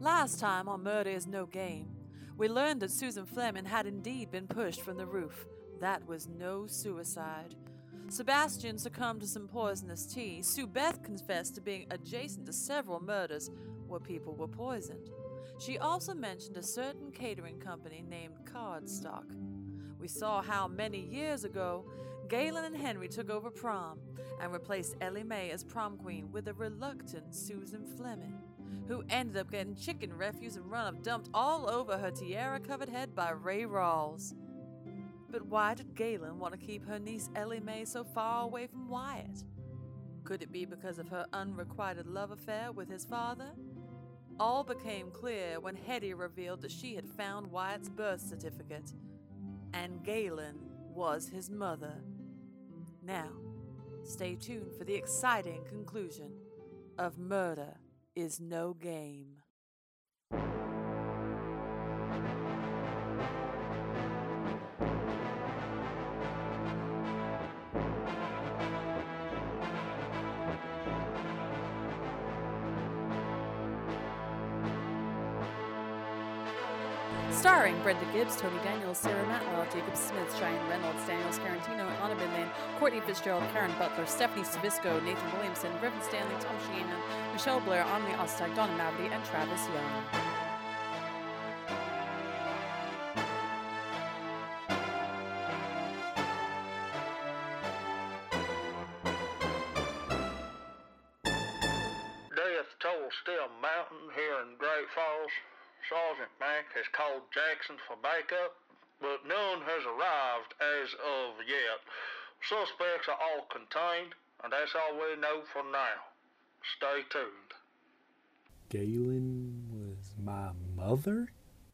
Last time on Murder is No Game, we learned that Susan Fleming had indeed been pushed from the roof. That was no suicide. Sebastian succumbed to some poisonous tea. Sue Beth confessed to being adjacent to several murders where people were poisoned. She also mentioned a certain catering company named Cardstock. We saw how many years ago Galen and Henry took over prom and replaced Ellie Mae as prom queen with a reluctant Susan Fleming, who ended up getting chicken refuse and run of dumped all over her tiara covered head by Ray Rawls. But why did Galen want to keep her niece Ellie Mae so far away from Wyatt? Could it be because of her unrequited love affair with his father? All became clear when Hetty revealed that she had found Wyatt's birth certificate, and Galen was his mother. Now, stay tuned for the exciting conclusion of Murder is No Game. Starring Brenda Gibbs, Tony Daniels, Sarah Matlow, Jacob Smith, Cheyenne Reynolds, Daniel Scarantino, Anna Binland, Courtney Fitzgerald, Karen Butler, Stephanie Savisco, Nathan Williamson, Griffin Stanley, Tom Sheehan, Michelle Blair, Omni Ostag, Donna Mavity, and Travis Young. Called Jackson for backup, but none has arrived as of yet. Suspects are all contained, and that's all we know for now. Stay tuned. Galen was my mother?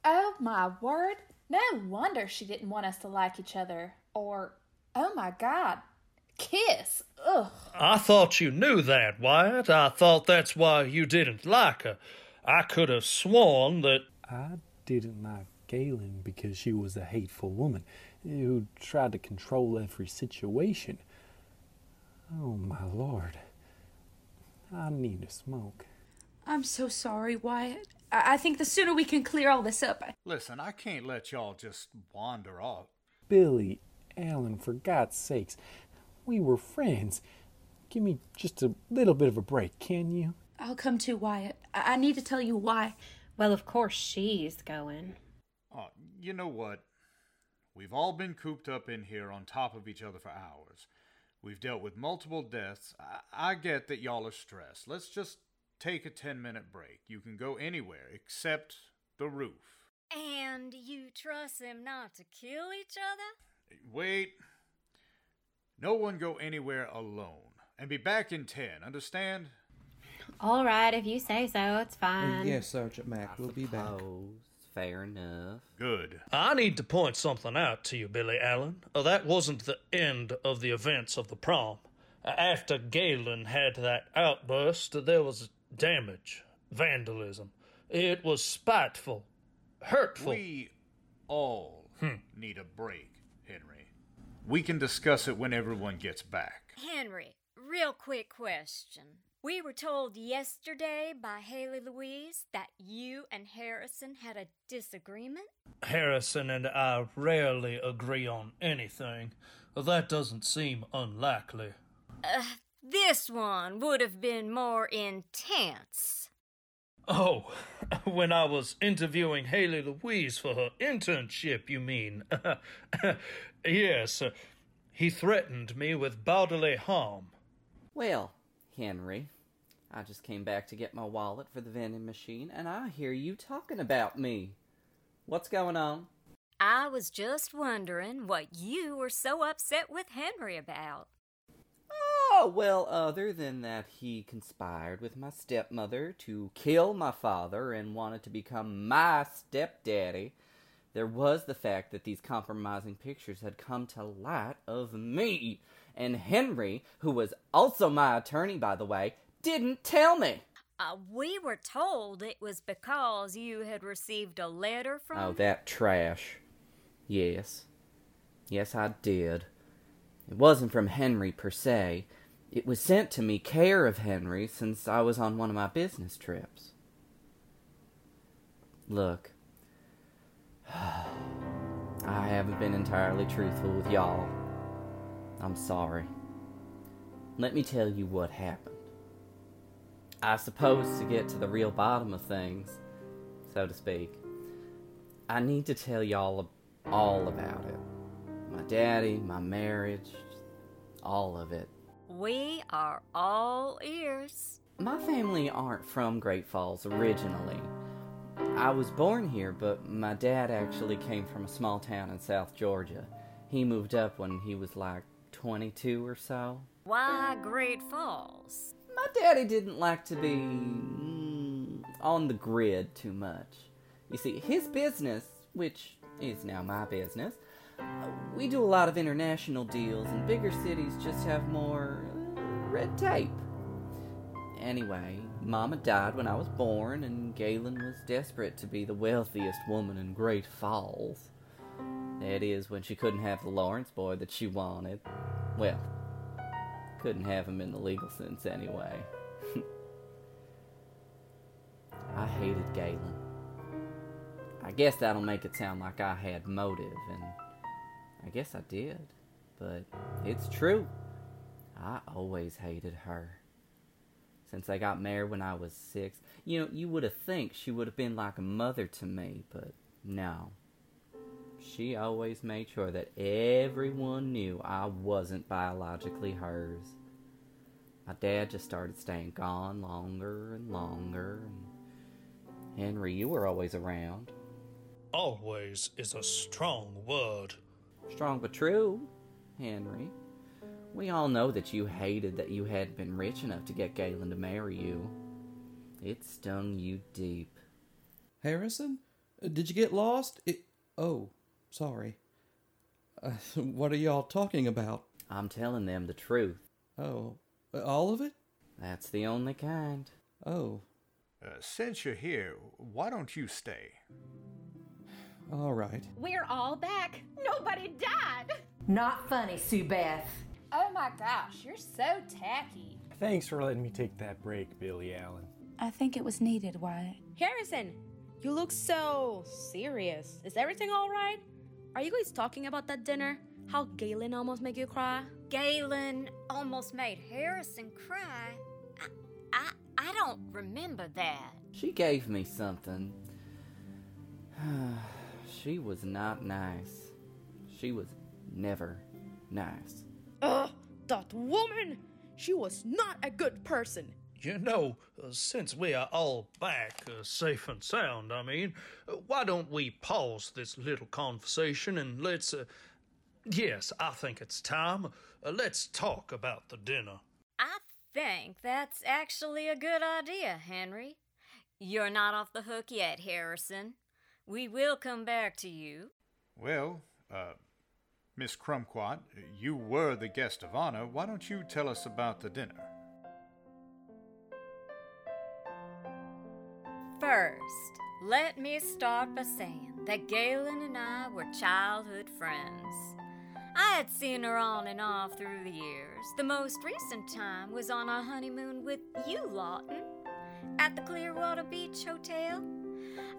Oh my word! No wonder she didn't want us to like each other. Or, oh my god, kiss! Ugh. I thought you knew that, Wyatt. I thought that's why you didn't like her. I could have sworn that. I didn't like Galen because she was a hateful woman who tried to control every situation. Oh my lord. I need a smoke. I'm so sorry, Wyatt. I, I think the sooner we can clear all this up. Listen, I can't let y'all just wander off. Billy, Allen, for God's sakes, we were friends. Give me just a little bit of a break, can you? I'll come too, Wyatt. I, I need to tell you why. Well, of course she's going. You know what? We've all been cooped up in here on top of each other for hours. We've dealt with multiple deaths. I, I get that y'all are stressed. Let's just take a 10 minute break. You can go anywhere except the roof. And you trust them not to kill each other? Wait. No one go anywhere alone. And be back in 10, understand? All right, if you say so, it's fine. yes, Sergeant Mack, we'll be back. Fair enough. Good. I need to point something out to you, Billy Allen. Uh, that wasn't the end of the events of the prom. Uh, After Galen had that outburst, there was damage, vandalism. It was spiteful, hurtful. We all need a break, Henry. We can discuss it when everyone gets back. Henry, real quick question. We were told yesterday by Haley Louise that you and Harrison had a disagreement. Harrison and I rarely agree on anything. That doesn't seem unlikely. Uh, this one would have been more intense. Oh, when I was interviewing Haley Louise for her internship, you mean? yes, uh, he threatened me with bodily harm. Well, Henry, I just came back to get my wallet for the vending machine, and I hear you talking about me. What's going on? I was just wondering what you were so upset with Henry about. Oh, well, other than that he conspired with my stepmother to kill my father and wanted to become my stepdaddy, there was the fact that these compromising pictures had come to light of me. And Henry, who was also my attorney, by the way, didn't tell me. Uh, we were told it was because you had received a letter from. Oh, that trash. Yes. Yes, I did. It wasn't from Henry per se. It was sent to me care of Henry since I was on one of my business trips. Look, I haven't been entirely truthful with y'all. I'm sorry. Let me tell you what happened. I suppose to get to the real bottom of things, so to speak, I need to tell y'all all about it. My daddy, my marriage, all of it. We are all ears. My family aren't from Great Falls originally. I was born here, but my dad actually came from a small town in South Georgia. He moved up when he was like 22 or so. Why Great Falls? My daddy didn't like to be mm, on the grid too much. You see, his business, which is now my business, we do a lot of international deals, and bigger cities just have more uh, red tape. Anyway, Mama died when I was born, and Galen was desperate to be the wealthiest woman in Great Falls. That is, when she couldn't have the Lawrence boy that she wanted. Well, couldn't have him in the legal sense anyway. I hated Galen. I guess that'll make it sound like I had motive, and I guess I did. But it's true. I always hated her. Since I got married when I was six, you know, you would have think she would have been like a mother to me, but no. She always made sure that everyone knew I wasn't biologically hers. My dad just started staying gone longer and longer. And Henry, you were always around. Always is a strong word. Strong but true, Henry. We all know that you hated that you hadn't been rich enough to get Galen to marry you. It stung you deep. Harrison? Did you get lost? It. Oh, sorry. Uh, what are y'all talking about? I'm telling them the truth. Oh, uh, all of it? That's the only kind. Oh, Uh, since you're here, why don't you stay? all right. We're all back. Nobody died. Not funny, Sue Beth. Oh my gosh, you're so tacky. Thanks for letting me take that break, Billy Allen. I think it was needed, Wyatt. Harrison, you look so serious. Is everything all right? Are you guys talking about that dinner? How Galen almost made you cry? Galen almost made Harrison cry. I, I, I don't remember that. She gave me something. she was not nice. She was never nice. Ugh, that woman! She was not a good person. You know, uh, since we are all back, uh, safe and sound, I mean, uh, why don't we pause this little conversation and let's. Uh, yes, I think it's time. Uh, let's talk about the dinner. I think that's actually a good idea, Henry. You're not off the hook yet, Harrison. We will come back to you. Well, uh, Miss Crumquat, you were the guest of honor. Why don't you tell us about the dinner? First, let me start by saying that Galen and I were childhood friends. I had seen her on and off through the years. The most recent time was on our honeymoon with you, Lawton, at the Clearwater Beach Hotel.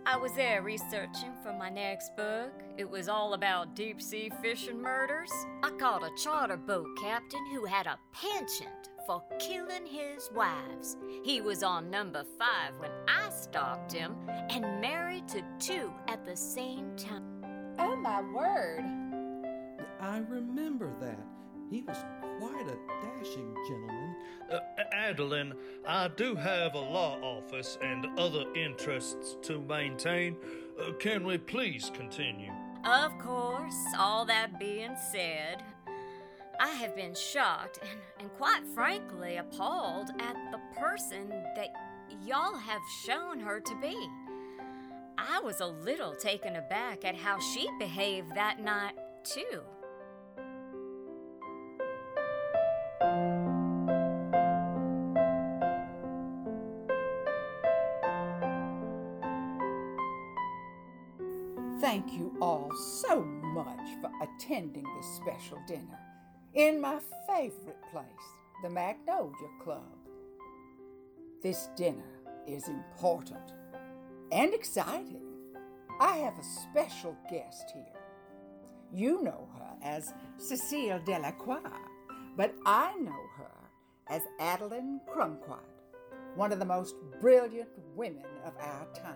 I was there researching for my next book. It was all about deep sea fishing murders. I caught a charter boat captain who had a penchant for killing his wives. He was on number five when I stalked him and married to two at the same time. Oh my word. I remember that. He was quite a dashing gentleman. Uh, Adeline, I do have a law office and other interests to maintain. Uh, can we please continue? Of course, all that being said, I have been shocked and, and quite frankly appalled at the person that y'all have shown her to be. I was a little taken aback at how she behaved that night, too. Thank you all so much for attending this special dinner in my favorite place, the Magnolia Club. This dinner is important and exciting. I have a special guest here. You know her as Cecile Delacroix, but I know her as Adeline Crumquat, one of the most brilliant women of our time.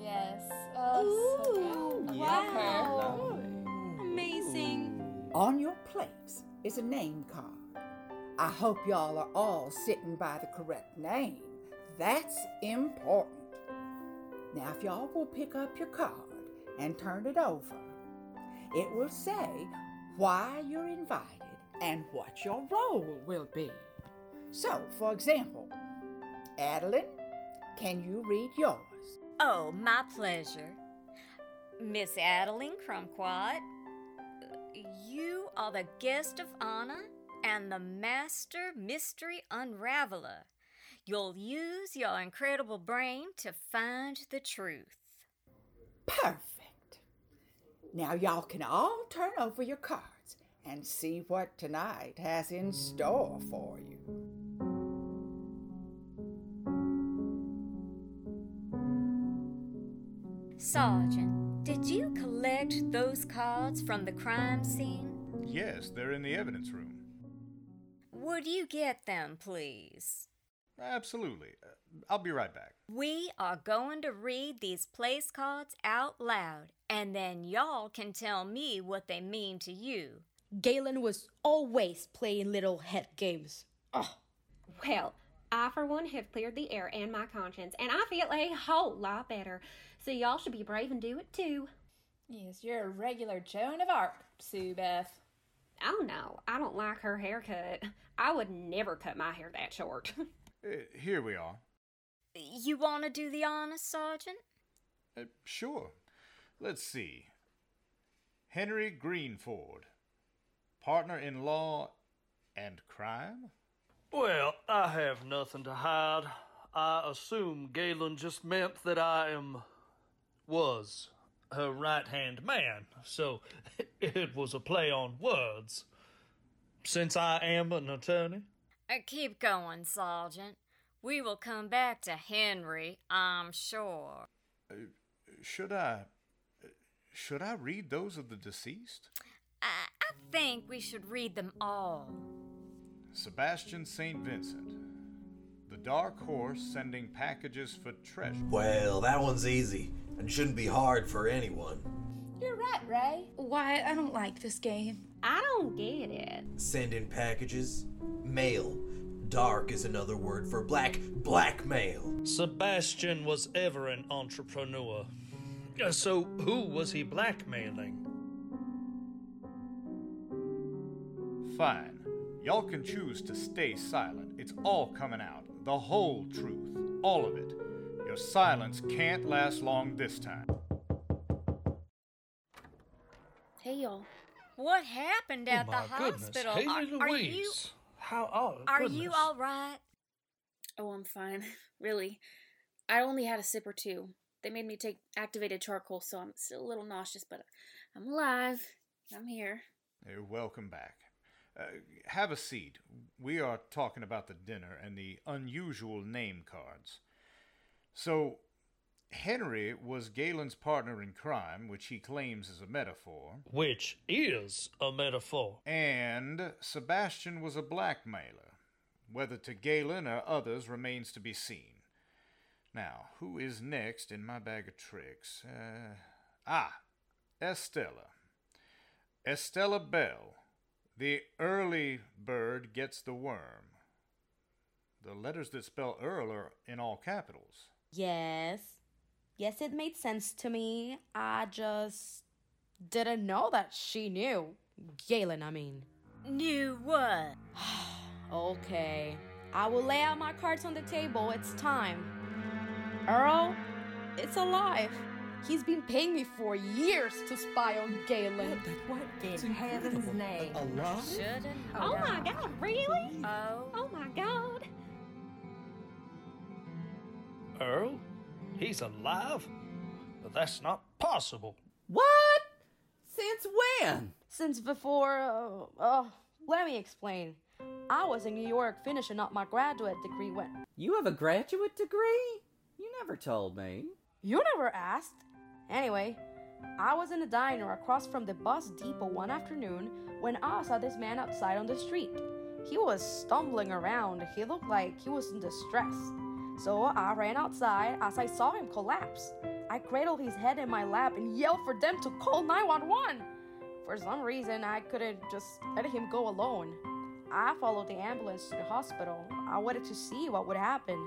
Yes. Oh, so good. Love her. Amazing. On your plates is a name card. I hope y'all are all sitting by the correct name. That's important. Now, if y'all will pick up your card and turn it over, it will say why you're invited and what your role will be. So, for example, Adeline, can you read yours? Oh, my pleasure. Miss Adeline Crumquat, you are the guest of honor and the master mystery unraveler. You'll use your incredible brain to find the truth. Perfect. Now, y'all can all turn over your cards and see what tonight has in store for you. Sergeant, did you collect those cards from the crime scene? Yes, they're in the evidence room. Would you get them, please? Absolutely. Uh, I'll be right back. We are going to read these place cards out loud, and then y'all can tell me what they mean to you. Galen was always playing little head games. Oh. Well, I for one have cleared the air and my conscience, and I feel a whole lot better. So y'all should be brave and do it too. Yes, you're a regular Joan of Arc, Sue Beth. Oh no, I don't like her haircut. I would never cut my hair that short. Uh, here we are. You want to do the honors, Sergeant? Uh, sure. Let's see. Henry Greenford, partner in law and crime? Well, I have nothing to hide. I assume Galen just meant that I am. Was her right hand man, so it was a play on words. Since I am an attorney? Uh, keep going, Sergeant. We will come back to Henry, I'm sure. Uh, should I. Uh, should I read those of the deceased? I, I think we should read them all. Sebastian St. Vincent. The Dark Horse sending packages for treasure. Well, that one's easy and shouldn't be hard for anyone. You're right, Ray. Why, I don't like this game. I don't get it. Sending packages? Mail. Dark is another word for black. Blackmail. Sebastian was ever an entrepreneur. Uh, So who was he blackmailing? Fine. Y'all can choose to stay silent. It's all coming out. The whole truth. All of it. Your silence can't last long this time. Hey, y'all. What happened at oh the goodness. hospital? Haley are, are you How oh, are goodness. you all right? Oh, I'm fine. Really. I only had a sip or two. They made me take activated charcoal, so I'm still a little nauseous, but I'm alive. I'm here. Uh, welcome back. Uh, have a seat. We are talking about the dinner and the unusual name cards. So, Henry was Galen's partner in crime, which he claims is a metaphor. Which is a metaphor. And Sebastian was a blackmailer. Whether to Galen or others remains to be seen. Now, who is next in my bag of tricks? Uh, ah, Estella. Estella Bell. The early bird gets the worm. The letters that spell Earl are in all capitals. Yes. Yes, it made sense to me. I just didn't know that she knew. Galen, I mean. Knew what? Okay. I will lay out my cards on the table. It's time. Earl, it's alive. He's been paying me for years to spy on Galen. What in heaven's name? Shouldn't. Oh my god, really? Oh. Oh my god. Earl? He's alive? But that's not possible. What? Since when? Since before, uh, uh, let me explain. I was in New York finishing up my graduate degree when You have a graduate degree? You never told me. you never asked. Anyway, I was in a diner across from the bus depot one afternoon when I saw this man outside on the street. He was stumbling around. He looked like he was in distress. So I ran outside as I saw him collapse. I cradled his head in my lap and yelled for them to call 911. For some reason, I couldn't just let him go alone. I followed the ambulance to the hospital. I wanted to see what would happen.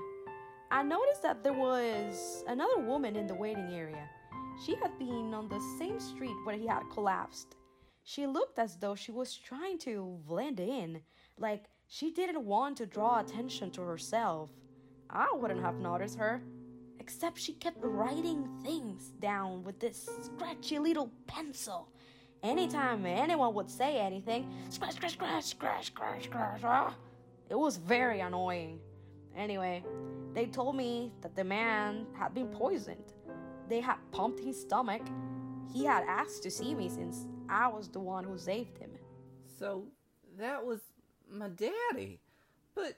I noticed that there was another woman in the waiting area. She had been on the same street where he had collapsed. She looked as though she was trying to blend in, like she didn't want to draw attention to herself. I wouldn't have noticed her, except she kept writing things down with this scratchy little pencil. Anytime anyone would say anything, scratch, scratch, scratch, scratch, scratch, scratch, ah, it was very annoying. Anyway, they told me that the man had been poisoned. They had pumped his stomach. He had asked to see me since I was the one who saved him. So that was my daddy. But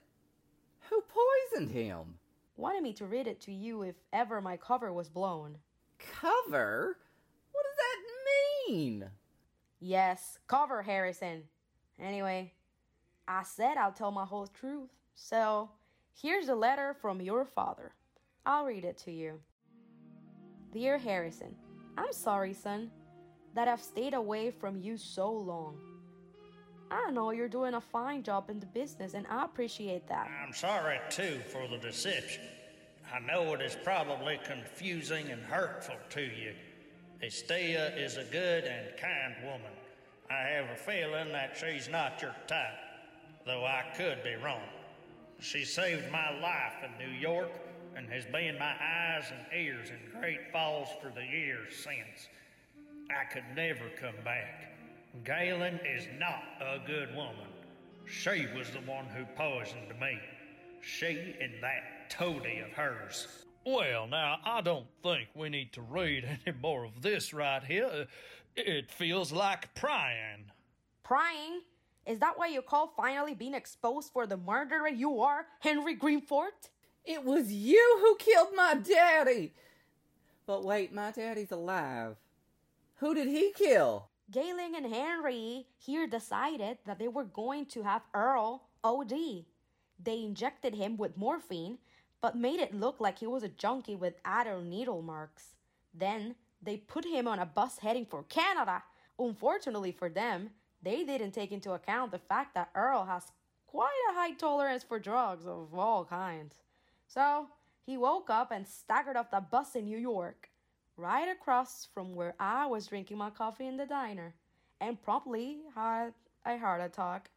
who poisoned him? Wanted me to read it to you if ever my cover was blown. Cover? What does that mean? Yes, cover, Harrison. Anyway, I said I'll tell my whole truth. So, here's a letter from your father. I'll read it to you. Dear Harrison, I'm sorry, son, that I've stayed away from you so long. I know you're doing a fine job in the business, and I appreciate that. I'm sorry, too, for the deception. I know it is probably confusing and hurtful to you. Estella is a good and kind woman. I have a feeling that she's not your type, though I could be wrong. She saved my life in New York and has been my eyes and ears in Great Falls for the years since. I could never come back. Galen is not a good woman. She was the one who poisoned me. She and that toady of hers. Well, now, I don't think we need to read any more of this right here. It feels like prying. Prying? Is that why you call finally being exposed for the murderer you are, Henry Greenford? It was you who killed my daddy! But wait, my daddy's alive. Who did he kill? Galen and Henry here decided that they were going to have Earl OD. They injected him with morphine, but made it look like he was a junkie with adder needle marks. Then they put him on a bus heading for Canada. Unfortunately for them, they didn't take into account the fact that Earl has quite a high tolerance for drugs of all kinds. So he woke up and staggered off the bus in New York, right across from where I was drinking my coffee in the diner, and promptly had a heart attack.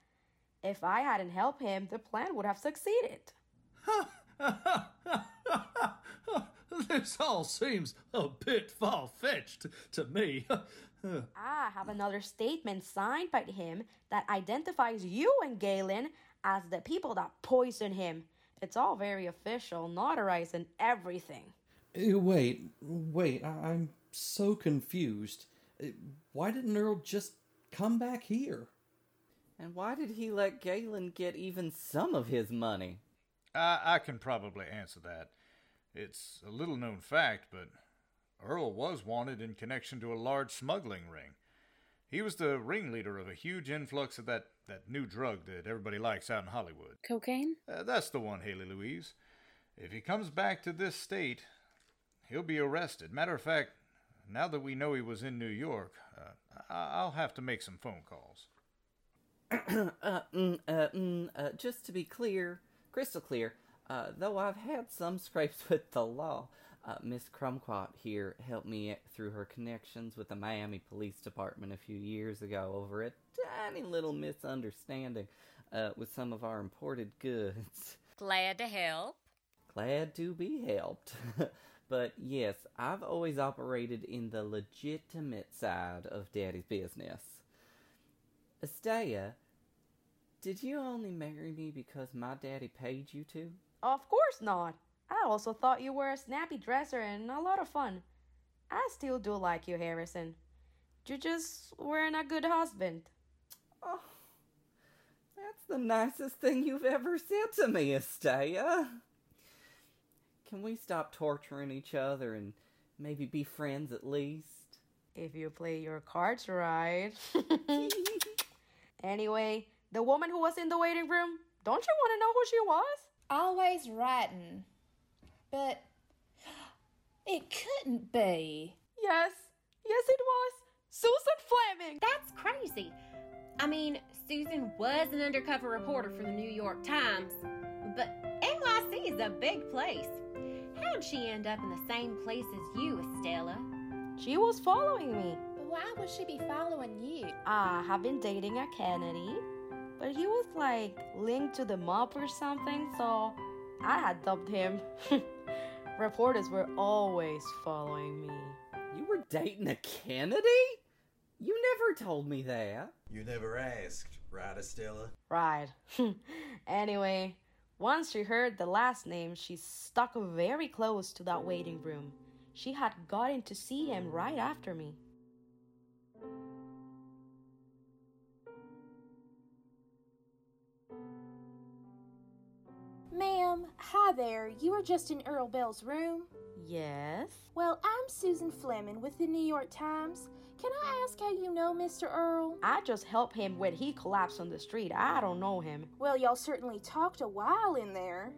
If I hadn't helped him, the plan would have succeeded. this all seems a bit far fetched to me. I have another statement signed by him that identifies you and Galen as the people that poisoned him. It's all very official, notarized, and everything. Uh, Wait, wait, I- I'm so confused. Uh, Why didn't Earl just come back here? And why did he let Galen get even some of his money? I, I can probably answer that. It's a little known fact, but Earl was wanted in connection to a large smuggling ring. He was the ringleader of a huge influx of that, that new drug that everybody likes out in Hollywood. Cocaine? Uh, that's the one, Haley Louise. If he comes back to this state, he'll be arrested. Matter of fact, now that we know he was in New York, uh, I- I'll have to make some phone calls. uh, mm, uh, mm, uh, just to be clear, crystal clear, uh, though I've had some scrapes with the law, uh, Miss Crumquat here helped me through her connections with the Miami Police Department a few years ago over a tiny little misunderstanding uh, with some of our imported goods. Glad to help. Glad to be helped. but yes, I've always operated in the legitimate side of Daddy's business. Estea, did you only marry me because my daddy paid you to? Of course not. I also thought you were a snappy dresser and a lot of fun. I still do like you, Harrison. You just weren't a good husband. Oh, that's the nicest thing you've ever said to me, Estea. Can we stop torturing each other and Maybe be friends at least. If you play your cards right. anyway, the woman who was in the waiting room, don't you want to know who she was? Always writing. But it couldn't be. Yes, yes, it was. Susan Fleming. That's crazy. I mean, Susan was an undercover reporter for the New York Times, but NYC is a big place. How'd she end up in the same place as you, Estella? She was following me. But why would she be following you? Ah, I have been dating a Kennedy, but he was like linked to the mob or something, so I had dubbed him. Reporters were always following me. You were dating a Kennedy? You never told me that. You never asked, right, Estella? Right. anyway, once she heard the last name, she stuck very close to that waiting room. She had gotten to see him right after me. Ma'am, hi there. You were just in Earl Bell's room? Yes? Well, I'm Susan Fleming with the New York Times. Can I ask how you know Mr. Earl? I just helped him when he collapsed on the street. I don't know him. Well, y'all certainly talked a while in there.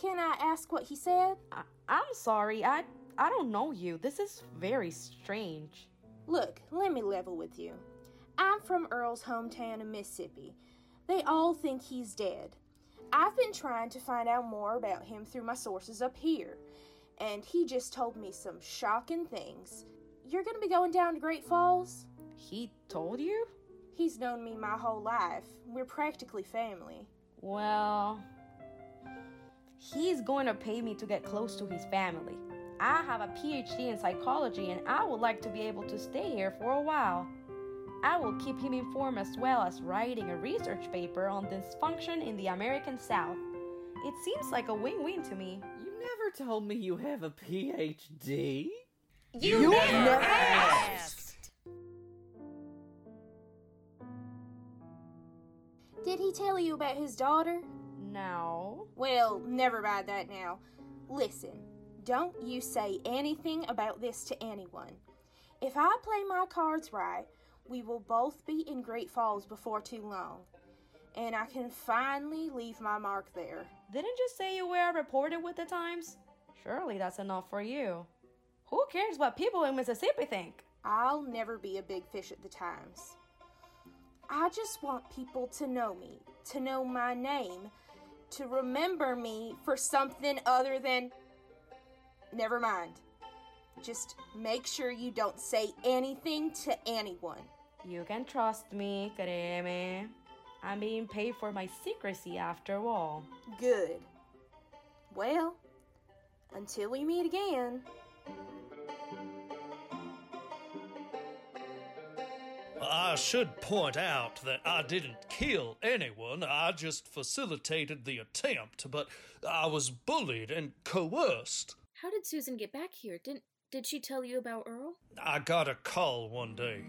Can I ask what he said? I- I'm sorry. I I don't know you. This is very strange. Look, let me level with you. I'm from Earl's hometown in Mississippi. They all think he's dead. I've been trying to find out more about him through my sources up here, and he just told me some shocking things. You're gonna be going down to Great Falls? He told you? He's known me my whole life. We're practically family. Well, he's going to pay me to get close to his family. I have a PhD in psychology and I would like to be able to stay here for a while. I will keep him informed as well as writing a research paper on dysfunction in the American South. It seems like a win win to me. You never told me you have a PhD. You, never, asked. Did he tell you about his daughter? No. Well, never mind that now. Listen, don't you say anything about this to anyone. If I play my cards right, we will both be in Great Falls before too long. And I can finally leave my mark there. Didn't you say you were a reporter with the Times? Surely that's enough for you. Who cares what people in Mississippi think? I'll never be a big fish at the Times. I just want people to know me, to know my name, to remember me for something other than. Never mind. Just make sure you don't say anything to anyone. You can trust me, créeme. I'm being paid for my secrecy after all. Good. Well, until we meet again. I should point out that I didn't kill anyone, I just facilitated the attempt, but I was bullied and coerced. How did Susan get back here? Didn't did she tell you about Earl? I got a call one day.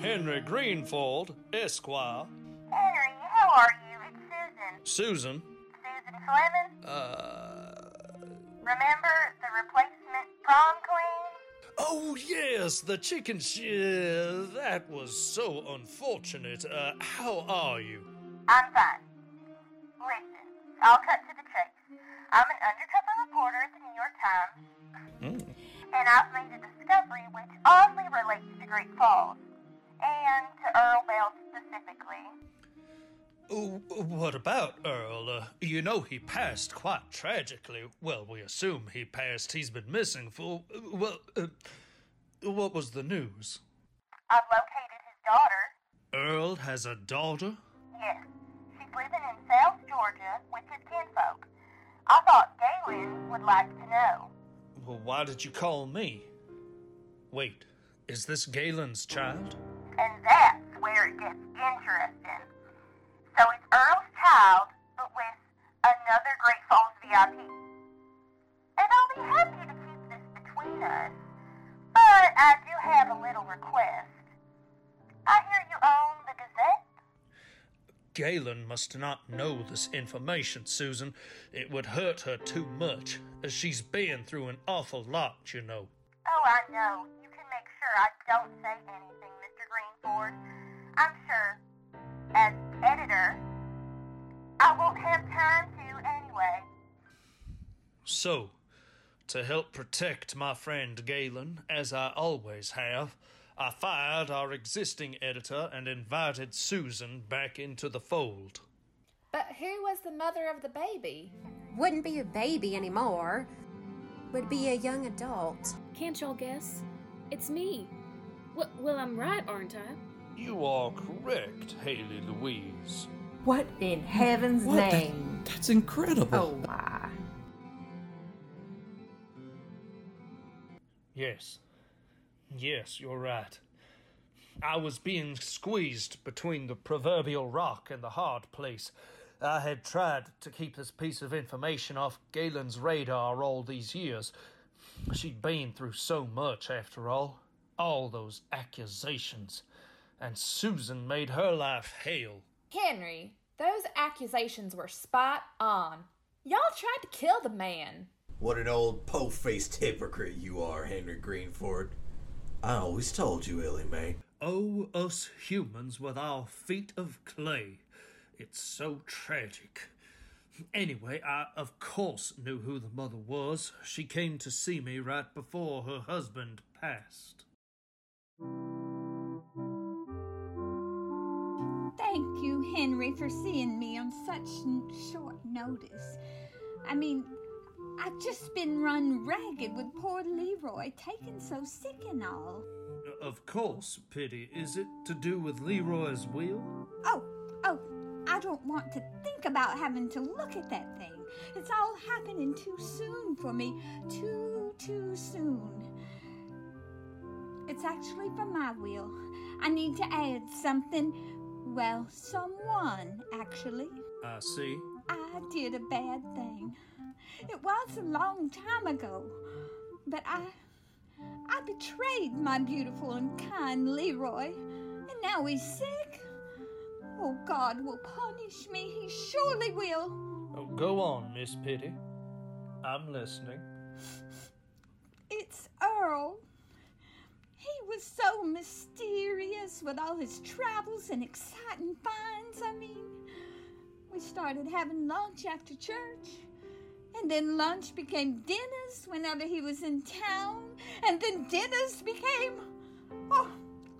Henry Greenford, Esquire. Henry, how are you? It's Susan. Susan. Fleming. Uh. Remember the replacement prom queen? Oh, yes, the chicken sh- That was so unfortunate. Uh, how are you? I'm fine. Listen, I'll cut to the chase. I'm an undercover reporter at the New York Times, Hmm. and I've made a discovery which oddly relates to Great Falls, and to Earl Bell specifically. What about Earl? Uh, you know he passed quite tragically. Well, we assume he passed. He's been missing for. Well, uh, what was the news? I've located his daughter. Earl has a daughter? Yes, she's living in South Georgia with his kinfolk. I thought Galen would like to know. Well, why did you call me? Wait, is this Galen's child? And that's where it gets interesting. So it's Earl's child, but with another Great Falls VIP. And I'll be happy to keep this between us. But I do have a little request. I hear you own the Gazette. Galen must not know this information, Susan. It would hurt her too much, as she's been through an awful lot, you know. Oh, I know. You can make sure I don't say anything, Mr. Greenford. I'm sure, as editor, I won't have time to anyway. So, to help protect my friend Galen, as I always have, I fired our existing editor and invited Susan back into the fold. But who was the mother of the baby? Wouldn't be a baby anymore. Would be a young adult. Can't y'all guess? It's me. Well, well, I'm right, aren't I? You are correct, Haley Louise. What in heaven's What? That- name? That's incredible. Oh my. Yes. Yes, you're right. I was being squeezed between the proverbial rock and the hard place. I had tried to keep this piece of information off Galen's radar all these years. She'd been through so much, after all. All those accusations. And Susan made her life hell. Henry, those accusations were spot on. Y'all tried to kill the man. What an old po-faced hypocrite you are, Henry Greenford. I always told you, Ellie Mae. Oh, us humans with our feet of clay. It's so tragic. Anyway, I of course knew who the mother was. She came to see me right before her husband passed. Henry, for seeing me on such short notice. I mean, I've just been run ragged with poor Leroy taken so sick and all. Of course, Pity. Is it to do with Leroy's will? Oh, oh, I don't want to think about having to look at that thing. It's all happening too soon for me. Too, too soon. It's actually for my will. I need to add something. Well, someone, actually. I see. I did a bad thing. It was a long time ago, but I I betrayed my beautiful and kind Leroy, and now he's sick. Oh, God will punish me. He surely will. Oh, go on, Miss Pity. I'm listening. It's Earl. He was so mysterious with all his travels and exciting finds. I mean, we started having lunch after church. And then lunch became dinners whenever he was in town. And then dinners became. Oh,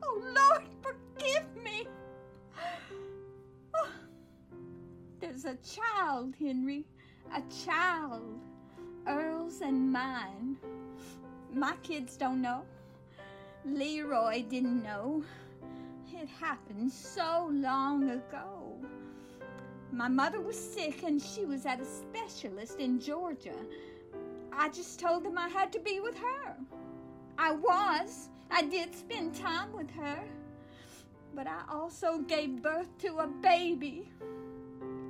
oh Lord, forgive me. Oh, there's a child, Henry. A child. Earl's and mine. My kids don't know. Leroy didn't know. It happened so long ago. My mother was sick and she was at a specialist in Georgia. I just told them I had to be with her. I was. I did spend time with her. But I also gave birth to a baby.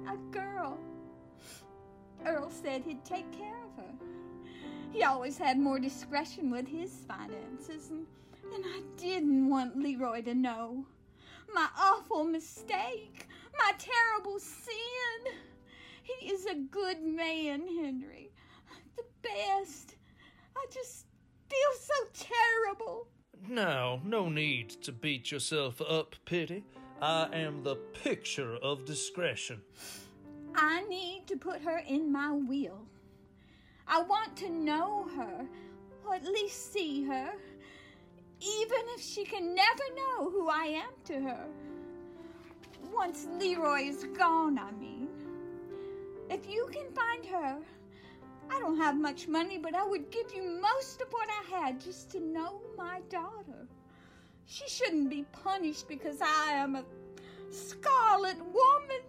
A girl. Earl said he'd take care of her. He always had more discretion with his finances, and, and I didn't want Leroy to know. My awful mistake, my terrible sin. He is a good man, Henry. The best. I just feel so terrible. Now, no need to beat yourself up, Pity. I am the picture of discretion. I need to put her in my will. I want to know her, or at least see her, even if she can never know who I am to her. Once Leroy is gone, I mean. If you can find her, I don't have much money, but I would give you most of what I had just to know my daughter. She shouldn't be punished because I am a scarlet woman.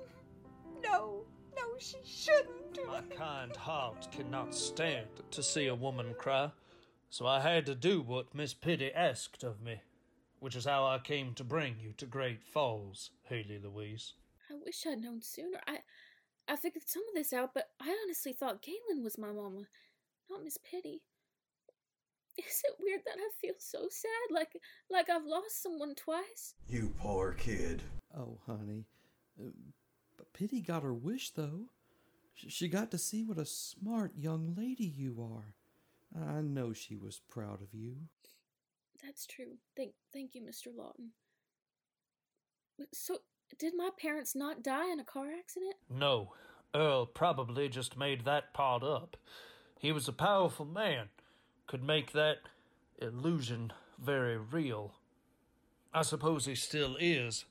No, no, she shouldn't. My kind heart cannot stand to see a woman cry, so I had to do what Miss Pity asked of me, which is how I came to bring you to Great Falls, Haley Louise. I wish I'd known sooner. I I figured some of this out, but I honestly thought Galen was my mama, not Miss Pity. Is it weird that I feel so sad, like like I've lost someone twice? You poor kid. Oh, honey. Uh, But Pity got her wish, though. She got to see what a smart young lady you are. I know she was proud of you. That's true. Thank, thank you, Mr. Lawton. So, did my parents not die in a car accident? No, Earl probably just made that part up. He was a powerful man, could make that illusion very real. I suppose he still is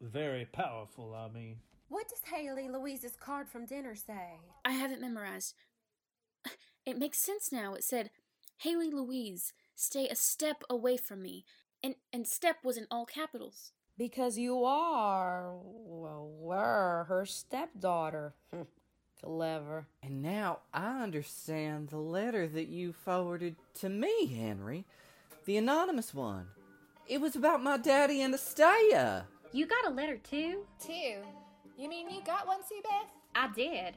very powerful, I mean. What does Haley Louise's card from dinner say? I haven't memorized. It makes sense now. It said, Haley Louise, stay a step away from me. And, and step was in all capitals. Because you are, well, were her stepdaughter. Hmm, clever. And now I understand the letter that you forwarded to me, Henry. The anonymous one. It was about my daddy and Astea. You got a letter too? Two. You mean you got one, Sue Beth? I did.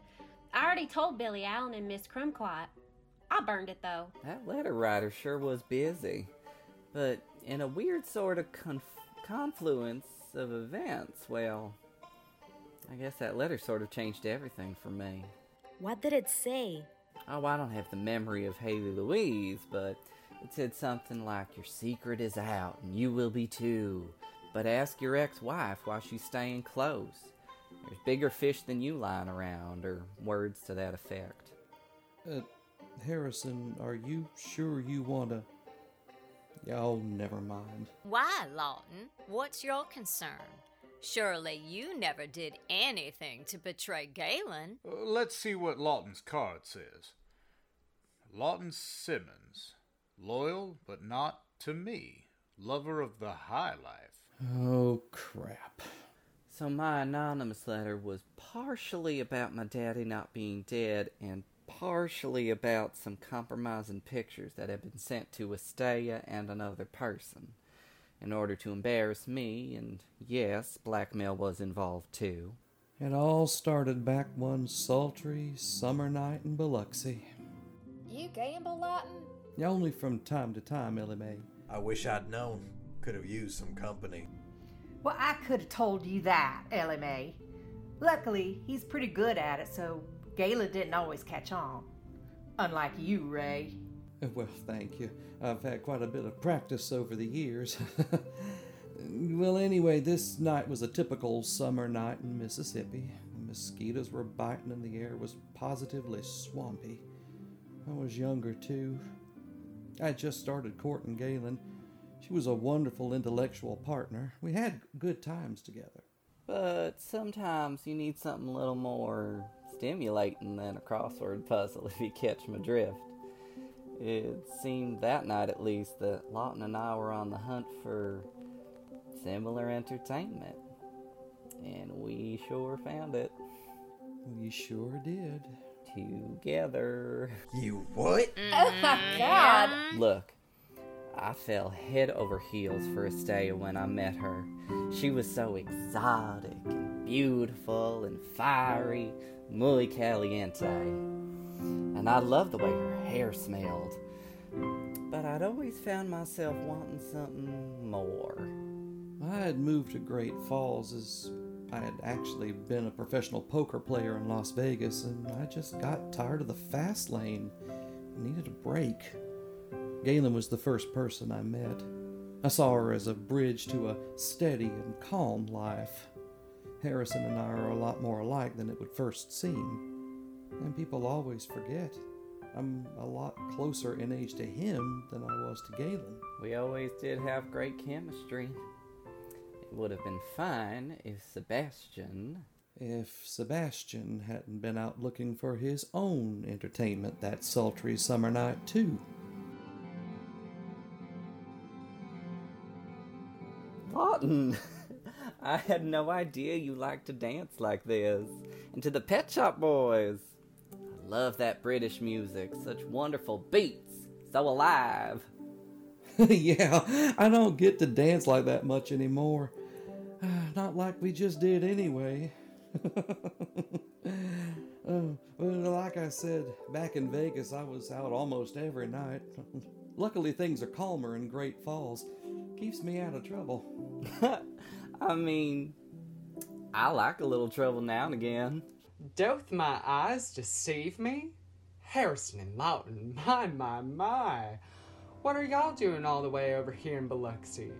I already told Billy Allen and Miss Crumquat. I burned it though. That letter writer sure was busy. But in a weird sort of conf- confluence of events, well, I guess that letter sort of changed everything for me. What did it say? Oh, I don't have the memory of Haley Louise, but it said something like, Your secret is out, and you will be too. But ask your ex wife why she's staying close. There's bigger fish than you lying around, or words to that effect. Uh, Harrison, are you sure you want to. Oh, never mind. Why, Lawton? What's your concern? Surely you never did anything to betray Galen. Uh, let's see what Lawton's card says. Lawton Simmons, loyal but not to me, lover of the high life. Oh, crap. So my anonymous letter was partially about my daddy not being dead and partially about some compromising pictures that had been sent to Astea and another person in order to embarrass me, and yes, blackmail was involved too. It all started back one sultry summer night in Biloxi. You gamble, Lawton? Only from time to time, Ellie Mae. I wish I'd known. Could have used some company. Well, I could have told you that, Ellie Mae. Luckily, he's pretty good at it, so Galen didn't always catch on. Unlike you, Ray. Well, thank you. I've had quite a bit of practice over the years. well, anyway, this night was a typical summer night in Mississippi. The mosquitoes were biting and the air was positively swampy. I was younger, too. I had just started courting Galen. She was a wonderful intellectual partner. We had good times together. But sometimes you need something a little more stimulating than a crossword puzzle if you catch my drift. It seemed that night at least that Lawton and I were on the hunt for similar entertainment. And we sure found it. We sure did. Together. You what? Oh mm-hmm. my god. Look, I fell head over heels for Astea when I met her. She was so exotic and beautiful and fiery, muy caliente. And I loved the way her hair smelled. But I'd always found myself wanting something more. I had moved to Great Falls as I had actually been a professional poker player in Las Vegas, and I just got tired of the fast lane. I needed a break. Galen was the first person I met. I saw her as a bridge to a steady and calm life. Harrison and I are a lot more alike than it would first seem. And people always forget. I'm a lot closer in age to him than I was to Galen. We always did have great chemistry. It would have been fine if Sebastian. If Sebastian hadn't been out looking for his own entertainment that sultry summer night, too. Lawton! I had no idea you liked to dance like this. And to the Pet Shop Boys! I love that British music. Such wonderful beats. So alive. yeah, I don't get to dance like that much anymore. Not like we just did anyway. Uh, well, like I said, back in Vegas, I was out almost every night. Luckily, things are calmer in Great Falls. Keeps me out of trouble. I mean, I like a little trouble now and again. Doth my eyes deceive me? Harrison and Lawton, my, my, my. What are y'all doing all the way over here in Biloxi?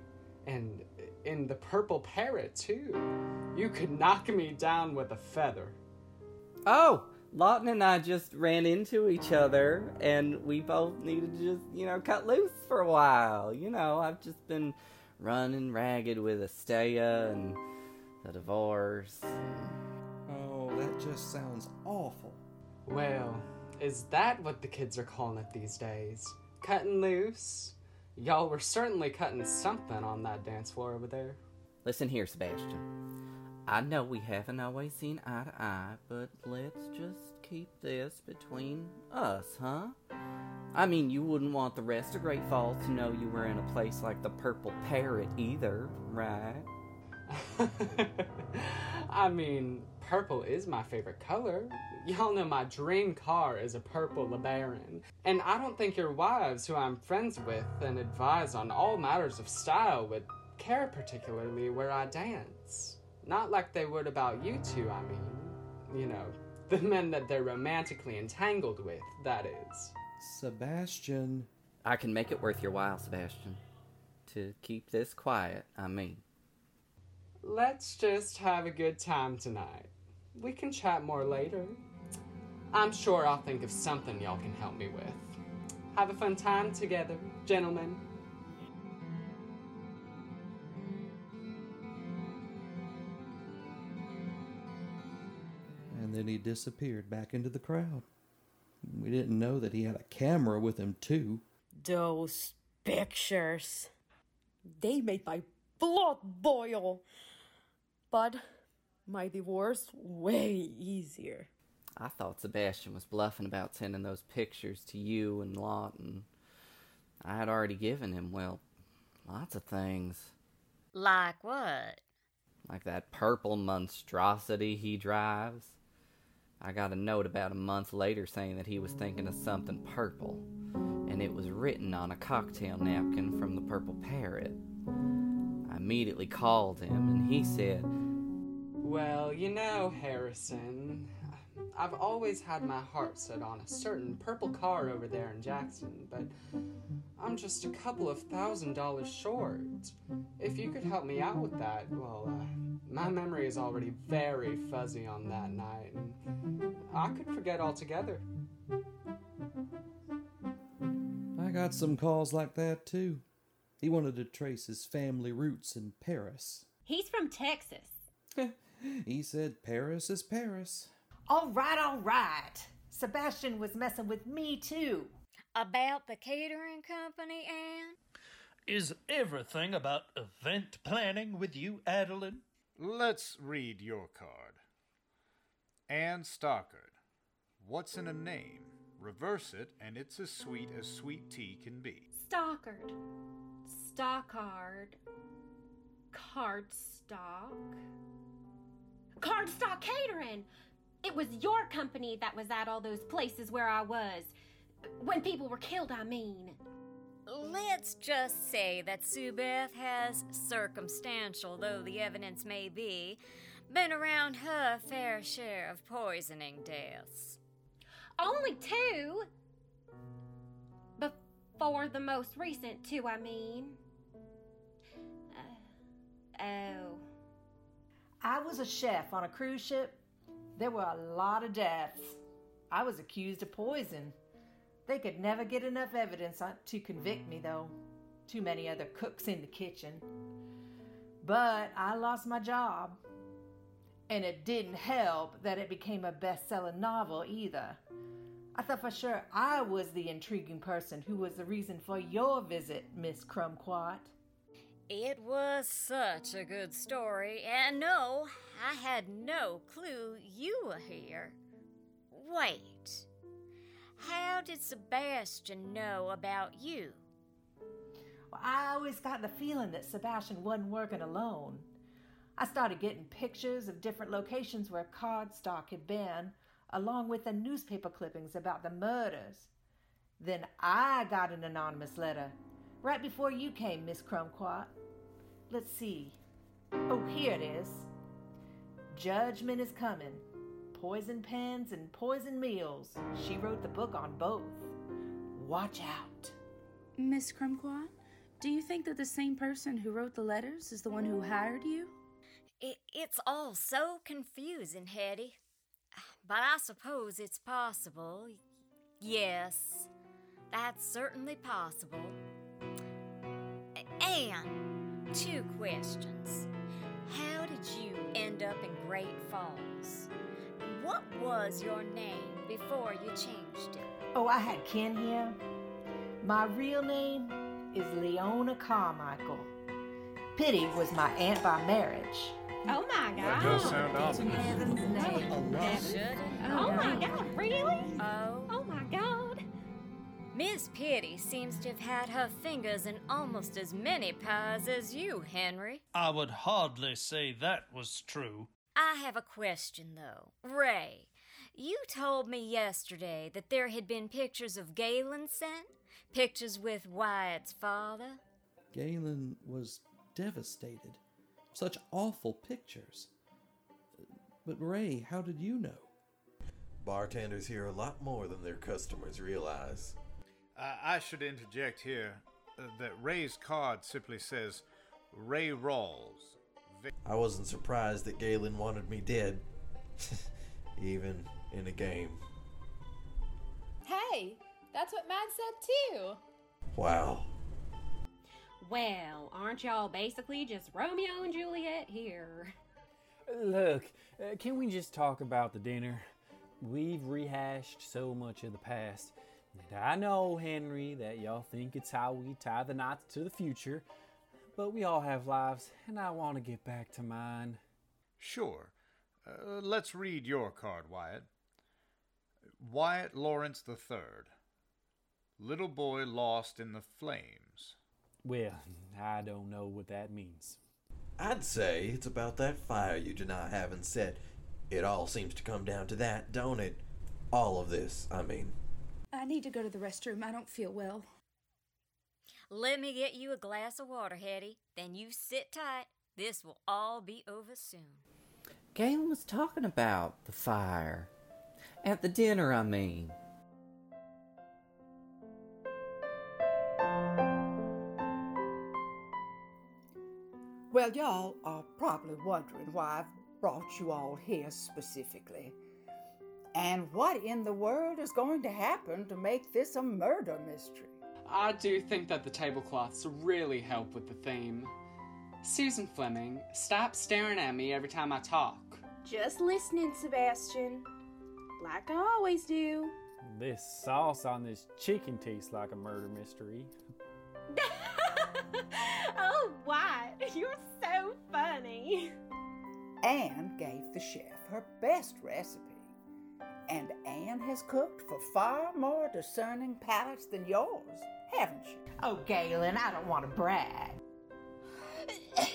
And in the Purple Parrot, too. You could knock me down with a feather. Oh, Lawton and I just ran into each other, and we both needed to just, you know, cut loose for a while. You know, I've just been running ragged with Estella and the divorce. Oh, that just sounds awful. Well, is that what the kids are calling it these days? Cutting loose? Y'all were certainly cutting something on that dance floor over there. Listen here, Sebastian. I know we haven't always seen eye to eye, but let's just keep this between us, huh? I mean, you wouldn't want the rest of Great Falls to know you were in a place like the Purple Parrot either, right? I mean, purple is my favorite color. Y'all know my dream car is a purple LeBaron. And I don't think your wives, who I'm friends with and advise on all matters of style, would care particularly where I dance. Not like they would about you two, I mean. You know, the men that they're romantically entangled with, that is. Sebastian. I can make it worth your while, Sebastian. To keep this quiet, I mean. Let's just have a good time tonight. We can chat more later. I'm sure I'll think of something y'all can help me with. Have a fun time together, gentlemen. Then he disappeared back into the crowd. We didn't know that he had a camera with him, too. Those pictures. They made my blood boil. But my divorce way easier. I thought Sebastian was bluffing about sending those pictures to you and Lawton. I had already given him, well, lots of things. Like what? Like that purple monstrosity he drives. I got a note about a month later saying that he was thinking of something purple, and it was written on a cocktail napkin from the Purple Parrot. I immediately called him, and he said, Well, you know, Harrison, I've always had my heart set on a certain purple car over there in Jackson, but I'm just a couple of thousand dollars short. If you could help me out with that, well, uh, my memory is already very fuzzy on that night, and I could forget altogether. I got some calls like that too. He wanted to trace his family roots in Paris. He's from Texas. He said Paris is Paris. All right, all right. Sebastian was messing with me too. About the catering company, Anne? Is everything about event planning with you, Adeline? Let's read your card. Anne Stockard. What's in a name? Reverse it, and it's as sweet as sweet tea can be. Stockard. Stockard. Cardstock. Cardstock Catering! It was your company that was at all those places where I was. When people were killed, I mean. Let's just say that Sue Beth has, circumstantial though the evidence may be, been around her fair share of poisoning deaths. Only two? Before the most recent two, I mean. Uh, oh. I was a chef on a cruise ship. There were a lot of deaths. I was accused of poison. They could never get enough evidence to convict me, though. Too many other cooks in the kitchen. But I lost my job. And it didn't help that it became a best selling novel either. I thought for sure I was the intriguing person who was the reason for your visit, Miss Crumquat. It was such a good story, and no, I had no clue you were here. Wait. How did Sebastian know about you? Well, I always got the feeling that Sebastian wasn't working alone. I started getting pictures of different locations where Cardstock had been, along with the newspaper clippings about the murders. Then I got an anonymous letter right before you came, Miss Crumquat. Let's see. Oh, here it is. Judgment is coming. Poison pens and poison meals. She wrote the book on both. Watch out. Miss Crumquat, do you think that the same person who wrote the letters is the one who hired you? It, it's all so confusing, Hetty. But I suppose it's possible. Yes, that's certainly possible. And two questions. How did you end up in Great Falls? What was your name before you changed it? Oh, I had Ken here. My real name is Leona Carmichael. Pitty was my aunt by marriage. Oh my God. That god. does sound awesome. Oh my god, really? Oh. My god. Miss Pitty seems to have had her fingers in almost as many pies as you, Henry. I would hardly say that was true. I have a question, though. Ray, you told me yesterday that there had been pictures of Galen sent? Pictures with Wyatt's father? Galen was devastated. Such awful pictures. But Ray, how did you know? Bartenders hear a lot more than their customers realize. Uh, I should interject here uh, that Ray's card simply says Ray Rawls. Vic- I wasn't surprised that Galen wanted me dead, even in a game. Hey, that's what Mad said too. Wow. Well, aren't y'all basically just Romeo and Juliet here? Look, uh, can we just talk about the dinner? We've rehashed so much of the past. And I know, Henry, that y'all think it's how we tie the knots to the future. But we all have lives, and I want to get back to mine. Sure. Uh, let's read your card, Wyatt. Wyatt Lawrence III. Little boy lost in the flames. Well, I don't know what that means. I'd say it's about that fire you deny having set. It all seems to come down to that, don't it? All of this, I mean. I need to go to the restroom. I don't feel well. Let me get you a glass of water, Hetty. Then you sit tight. This will all be over soon. Galen was talking about the fire. At the dinner, I mean. Well, y'all are probably wondering why I've brought you all here specifically. And what in the world is going to happen to make this a murder mystery? I do think that the tablecloths really help with the theme. Susan Fleming, stop staring at me every time I talk. Just listening, Sebastian. Like I always do. This sauce on this chicken tastes like a murder mystery. oh, Wyatt, you're so funny. Anne gave the chef her best recipe. And Anne has cooked for far more discerning palates than yours, haven't you? Oh, Galen, I don't want to brag.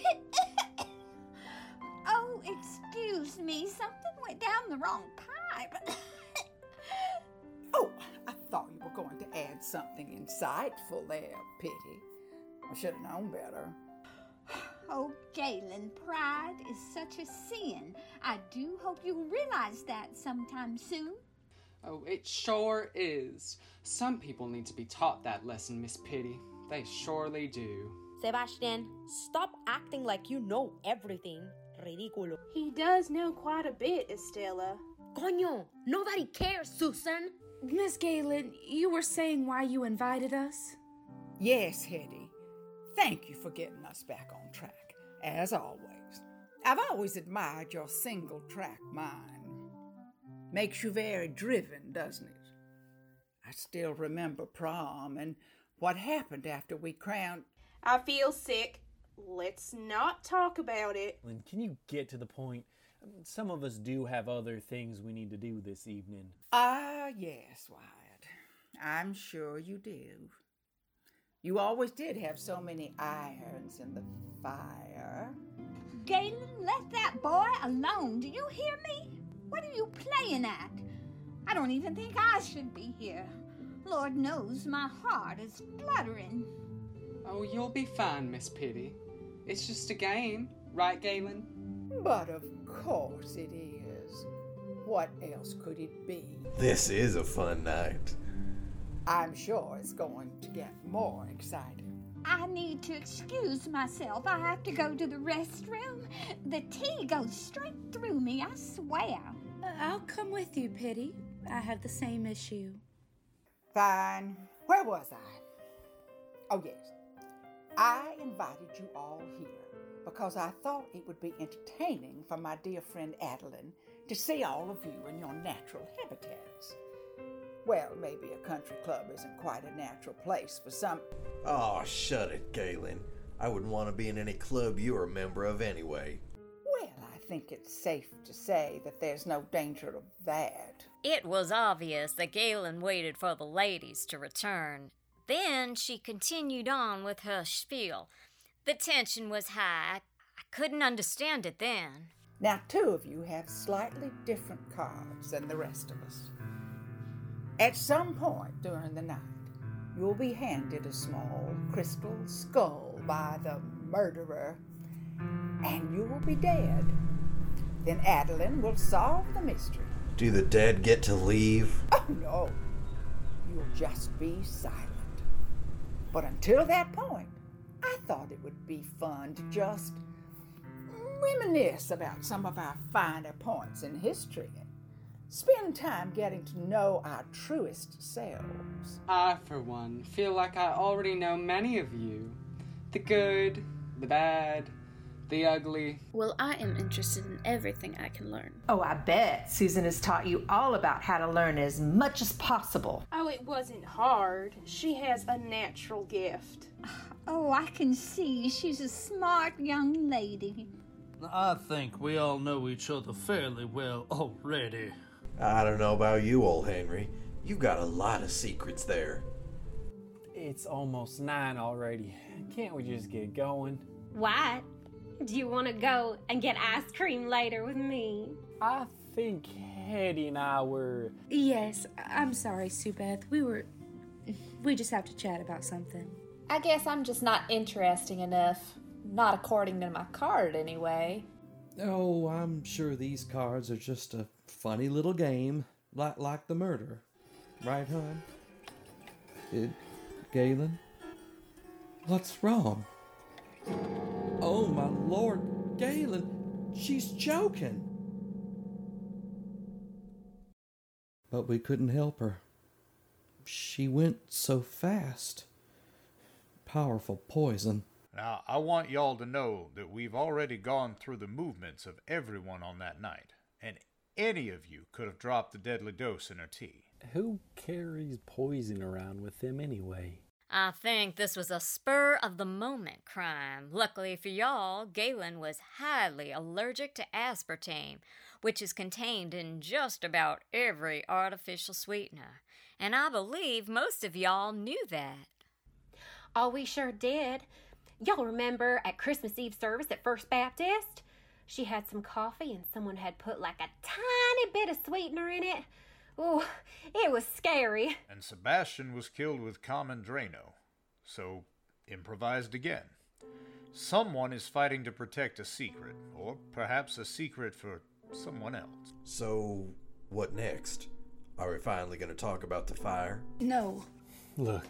oh, excuse me. Something went down the wrong pipe. oh, I thought you were going to add something insightful there, Pitty. I should have known better. Oh, Galen, pride is such a sin. I do hope you'll realize that sometime soon. Oh, it sure is. Some people need to be taught that lesson, Miss Pitty. They surely do. Sebastian, stop acting like you know everything. Ridículo. He does know quite a bit, Estella. Coño, nobody cares, Susan. Miss Galen, you were saying why you invited us? Yes, Hetty. Thank you for getting us back on track, as always. I've always admired your single track mind. Makes you very driven, doesn't it? I still remember prom and what happened after we crowned. I feel sick. Let's not talk about it. And can you get to the point? Some of us do have other things we need to do this evening. Ah, yes, Wyatt. I'm sure you do. You always did have so many irons in the fire. Galen, let that boy alone. Do you hear me? What are you playing at? I don't even think I should be here. Lord knows my heart is fluttering. Oh, you'll be fine, Miss Pitty. It's just a game, right, Galen? But of course it is. What else could it be? This is a fun night. I'm sure it's going to get more exciting. I need to excuse myself. I have to go to the restroom. The tea goes straight through me, I swear. Uh, I'll come with you, Pitty. I have the same issue. Fine. Where was I? Oh, yes. I invited you all here because I thought it would be entertaining for my dear friend Adeline to see all of you in your natural habitats. Well, maybe a country club isn't quite a natural place for some. Oh, shut it, Galen. I wouldn't want to be in any club you're a member of anyway. Well, I think it's safe to say that there's no danger of that. It was obvious that Galen waited for the ladies to return. Then she continued on with her spiel. The tension was high. I couldn't understand it then. Now, two of you have slightly different cards than the rest of us. At some point during the night, you will be handed a small crystal skull by the murderer, and you will be dead. Then Adeline will solve the mystery. Do the dead get to leave? Oh no, you'll just be silent. But until that point, I thought it would be fun to just reminisce about some of our finer points in history spend time getting to know our truest selves. I, for one, feel like I already know many of you the good, the bad, the ugly. Well, I am interested in everything I can learn. Oh, I bet Susan has taught you all about how to learn as much as possible. Oh, it wasn't hard. She has a natural gift. Oh, I can see she's a smart young lady. I think we all know each other fairly well already. I don't know about you, old Henry. You got a lot of secrets there. It's almost nine already. Can't we just get going? What? Do you want to go and get ice cream later with me? I think Hetty and I were. Yes, I'm sorry, Sue Beth. We were. We just have to chat about something. I guess I'm just not interesting enough. Not according to my card, anyway. Oh, I'm sure these cards are just a funny little game, like like the murder, right, hon? It, Galen? What's wrong? Oh my lord, Galen, she's choking. But we couldn't help her. She went so fast. Powerful poison. Now, I want y'all to know that we've already gone through the movements of everyone on that night, and any of you could have dropped the deadly dose in her tea. Who carries poison around with them anyway? I think this was a spur of the moment crime. Luckily for y'all, Galen was highly allergic to aspartame, which is contained in just about every artificial sweetener. And I believe most of y'all knew that. Oh, we sure did. Y'all remember at Christmas Eve service at First Baptist? She had some coffee and someone had put like a tiny bit of sweetener in it. Ooh, it was scary. And Sebastian was killed with common Drano, so improvised again. Someone is fighting to protect a secret, or perhaps a secret for someone else. So, what next? Are we finally going to talk about the fire? No. Look,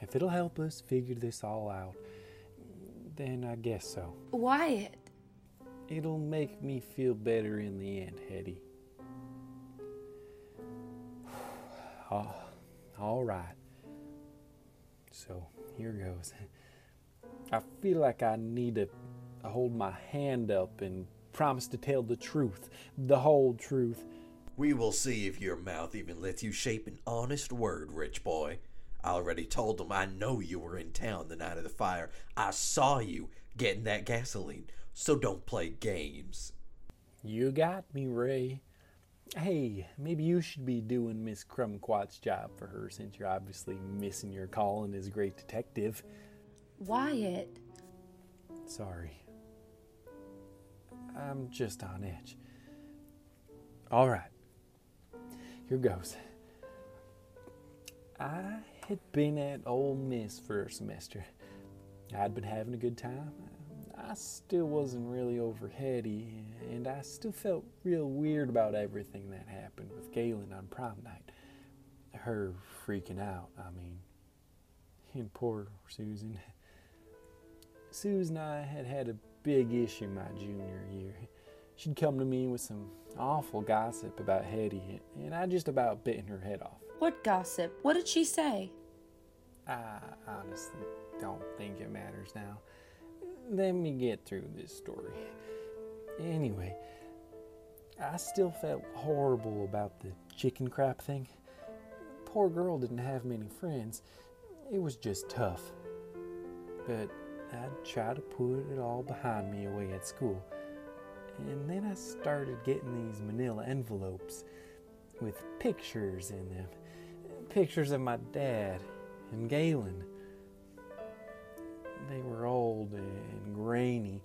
if it'll help us figure this all out, then I guess so. Wyatt. It'll make me feel better in the end, Hetty. Oh, all right. So here goes. I feel like I need to hold my hand up and promise to tell the truth, the whole truth. We will see if your mouth even lets you shape an honest word, rich boy. I already told them I know you were in town the night of the fire. I saw you getting that gasoline, so don't play games. You got me, Ray. Hey, maybe you should be doing Miss Crumquat's job for her since you're obviously missing your calling as a great detective. Wyatt. Sorry. I'm just on edge. All right. Here goes. I had been at Ole Miss for a semester. I'd been having a good time. I still wasn't really over Hetty, and I still felt real weird about everything that happened with Galen on prom night. Her freaking out, I mean. And poor Susan. Susan and I had had a big issue my junior year. She'd come to me with some awful gossip about Hetty, and I just about bitten her head off. What gossip? What did she say? I honestly don't think it matters now. Let me get through this story. Anyway, I still felt horrible about the chicken crap thing. Poor girl didn't have many friends. It was just tough. But I'd try to put it all behind me away at school. And then I started getting these manila envelopes with pictures in them. Pictures of my dad and Galen. They were old and grainy,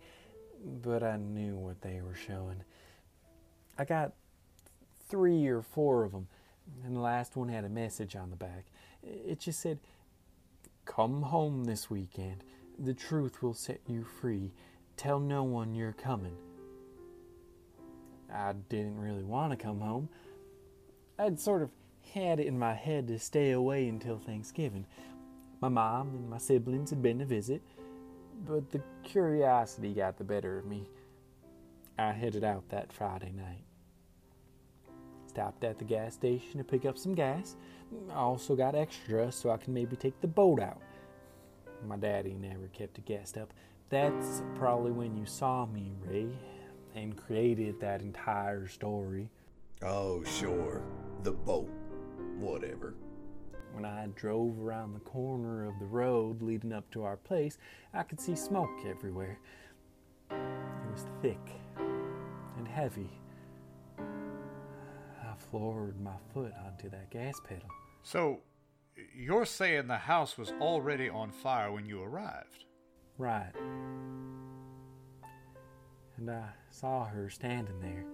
but I knew what they were showing. I got three or four of them, and the last one had a message on the back. It just said, Come home this weekend. The truth will set you free. Tell no one you're coming. I didn't really want to come home. I'd sort of had it in my head to stay away until Thanksgiving. My mom and my siblings had been to visit, but the curiosity got the better of me. I headed out that Friday night. Stopped at the gas station to pick up some gas. I also got extra so I can maybe take the boat out. My daddy never kept it gassed up. That's probably when you saw me, Ray, and created that entire story. Oh, sure. The boat. Whatever. When I drove around the corner of the road leading up to our place, I could see smoke everywhere. It was thick and heavy. I floored my foot onto that gas pedal. So, you're saying the house was already on fire when you arrived? Right. And I saw her standing there,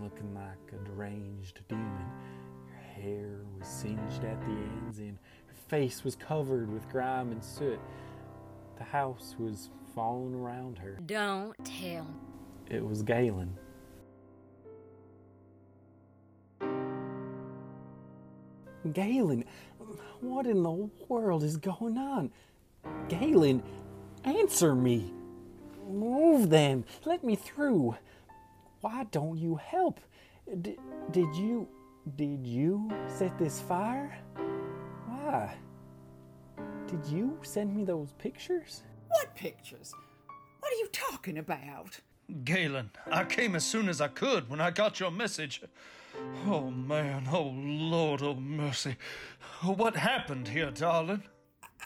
looking like a deranged demon. Her hair was singed at the ends, and her face was covered with grime and soot. The house was falling around her. Don't tell. It was Galen. Galen, what in the world is going on? Galen, answer me. Move then. Let me through. Why don't you help? D- did you. Did you set this fire? Why? Did you send me those pictures? What pictures? What are you talking about? Galen, I came as soon as I could when I got your message. Oh, man. Oh, Lord, oh, mercy. What happened here, darling?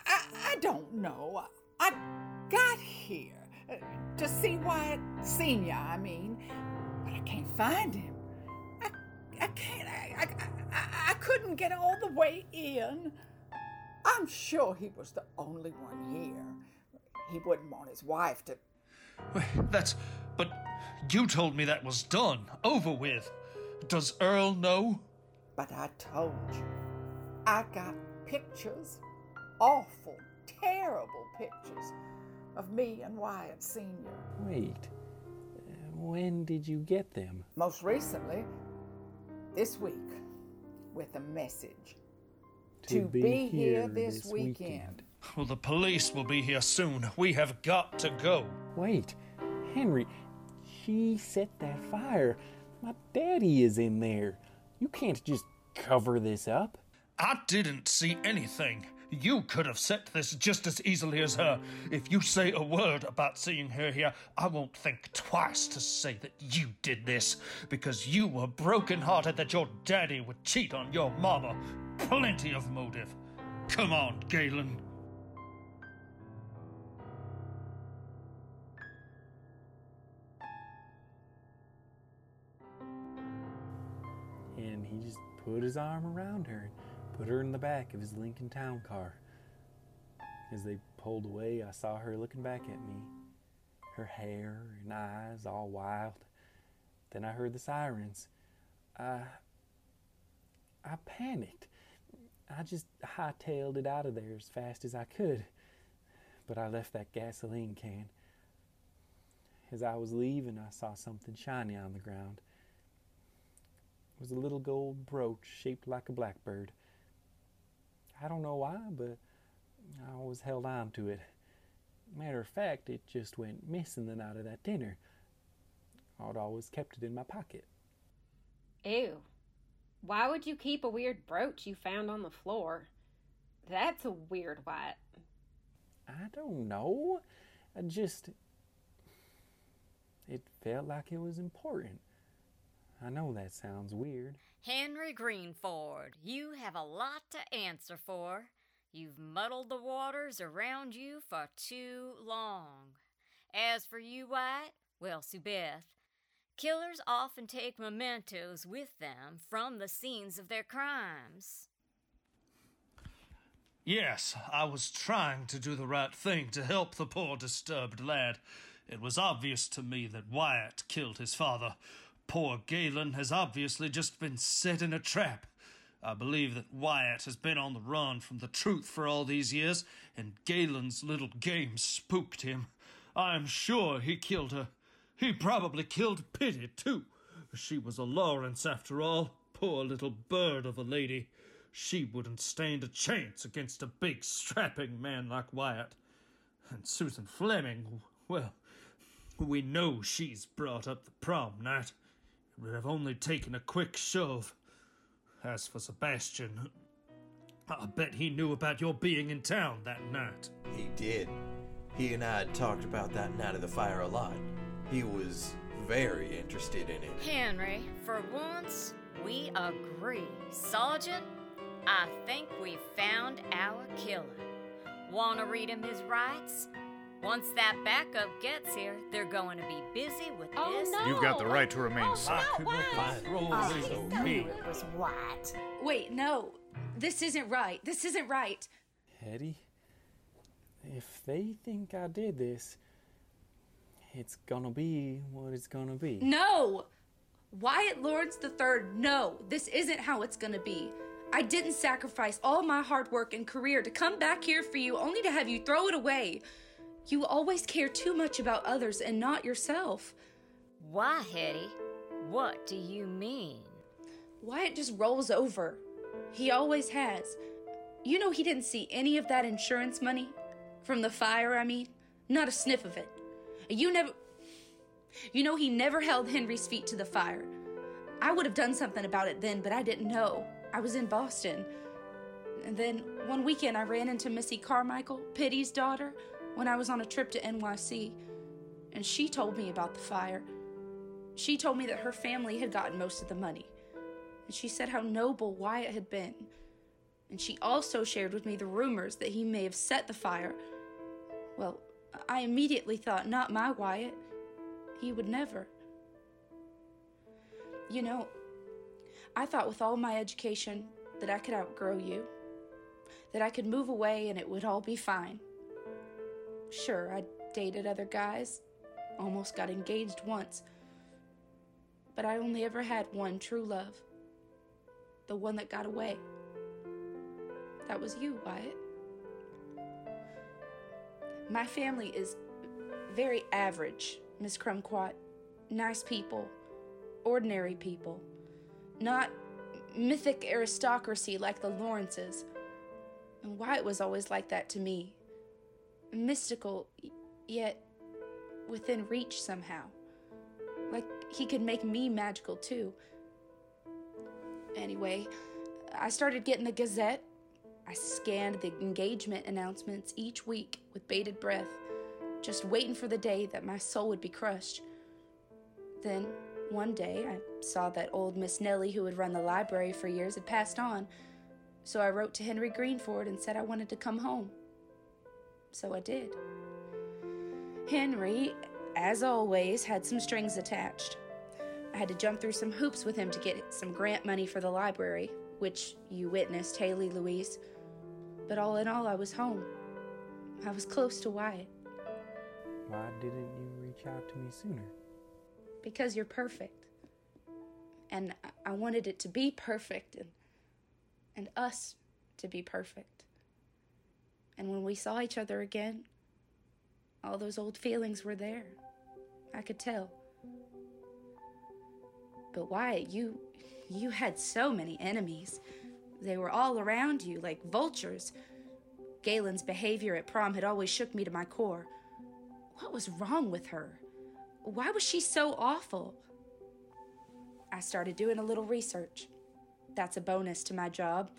I, I don't know. I got here uh, to see Wyatt Senior, I mean, but I can't find him. I, I can't. I, I, I, I couldn't get all the way in. I'm sure he was the only one here. He wouldn't want his wife to. Wait, That's. But you told me that was done, over with. Does Earl know? But I told you, I got pictures, awful, terrible pictures of me and Wyatt Senior. Wait. uh, When did you get them? Most recently, this week, with a message To be here this weekend. Well, the police will be here soon. We have got to go. Wait, Henry, she set that fire. My daddy is in there. You can't just cover this up. I didn't see anything. You could have set this just as easily as her. If you say a word about seeing her here, I won't think twice to say that you did this, because you were broken-hearted that your daddy would cheat on your mama. Plenty of motive. Come on, Galen. And he just put his arm around her put her in the back of his Lincoln Town car. As they pulled away, I saw her looking back at me, her hair and eyes all wild. Then I heard the sirens. I. I panicked. I just hightailed it out of there as fast as I could. But I left that gasoline can. As I was leaving, I saw something shiny on the ground. It was a little gold brooch shaped like a blackbird. I don't know why, but I always held on to it. Matter of fact, it just went missing the night of that dinner. I'd always kept it in my pocket. Ew. Why would you keep a weird brooch you found on the floor? That's a weird Wyatt. I don't know. I just. It felt like it was important. I know that sounds weird. Henry Greenford, you have a lot to answer for. You've muddled the waters around you for too long. As for you, Wyatt, well, Sue Beth, killers often take mementos with them from the scenes of their crimes. Yes, I was trying to do the right thing to help the poor disturbed lad. It was obvious to me that Wyatt killed his father. Poor Galen has obviously just been set in a trap. I believe that Wyatt has been on the run from the truth for all these years, and Galen's little game spooked him. I am sure he killed her. He probably killed Pitty, too. She was a Lawrence, after all. Poor little bird of a lady. She wouldn't stand a chance against a big, strapping man like Wyatt. And Susan Fleming, well, we know she's brought up the prom night. It would have only taken a quick shove. As for Sebastian, I bet he knew about your being in town that night. He did. He and I had talked about that night of the fire a lot. He was very interested in it. Henry, for once, we agree. Sergeant, I think we've found our killer. Want to read him his rights? Once that backup gets here, they're going to be busy with Oh, this. You've got the right to remain Oh, silent. I knew it was Wyatt. Wait, no. This isn't right. This isn't right. Hetty, if they think I did this, it's gonna be what it's gonna be. No! Wyatt Lawrence III, no. This isn't how it's gonna be. I didn't sacrifice all my hard work and career to come back here for you only to have you throw it away. You always care too much about others and not yourself. Why, Hetty? What do you mean? Wyatt just rolls over. He always has. You know, he didn't see any of that insurance money from the fire, I mean, not a sniff of it. You never. You know, he never held Henry's feet to the fire. I would have done something about it then, but I didn't know. I was in Boston. And then one weekend, I ran into Missy Carmichael, Pitty's daughter, when I was on a trip to NYC. And she told me about the fire. She told me that her family had gotten most of the money. And she said how noble Wyatt had been. And she also shared with me the rumors that he may have set the fire. Well, I immediately thought, not my Wyatt. He would never. You know, I thought with all my education that I could outgrow you, that I could move away and it would all be fine. Sure, I dated other guys, almost got engaged once, but I only ever had one true love the one that got away. That was you, Wyatt. My family is very average, Miss Crumquat. Nice people, ordinary people. Not mythic aristocracy like the Lawrences. And Wyatt was always like that to me. Mystical, yet within reach somehow. Like he could make me magical too. Anyway, I started getting the Gazette. I scanned the engagement announcements each week with bated breath, just waiting for the day that my soul would be crushed. Then, one day, I saw that old Miss Nellie, who had run the library for years, had passed on. So I wrote to Henry Greenford and said I wanted to come home. So I did. Henry, as always, had some strings attached. I had to jump through some hoops with him to get some grant money for the library, which you witnessed, Haley Louise. But all in all, I was home. I was close to Wyatt. Why didn't you reach out to me sooner? Because you're perfect. And I- I wanted it to be perfect and, and us to be perfect. And when we saw each other again, all those old feelings were there. I could tell. But Wyatt, you you had so many enemies. They were all around you like vultures. Galen's behavior at prom had always shook me to my core. What was wrong with her? Why was she so awful? I started doing a little research. That's a bonus to my job.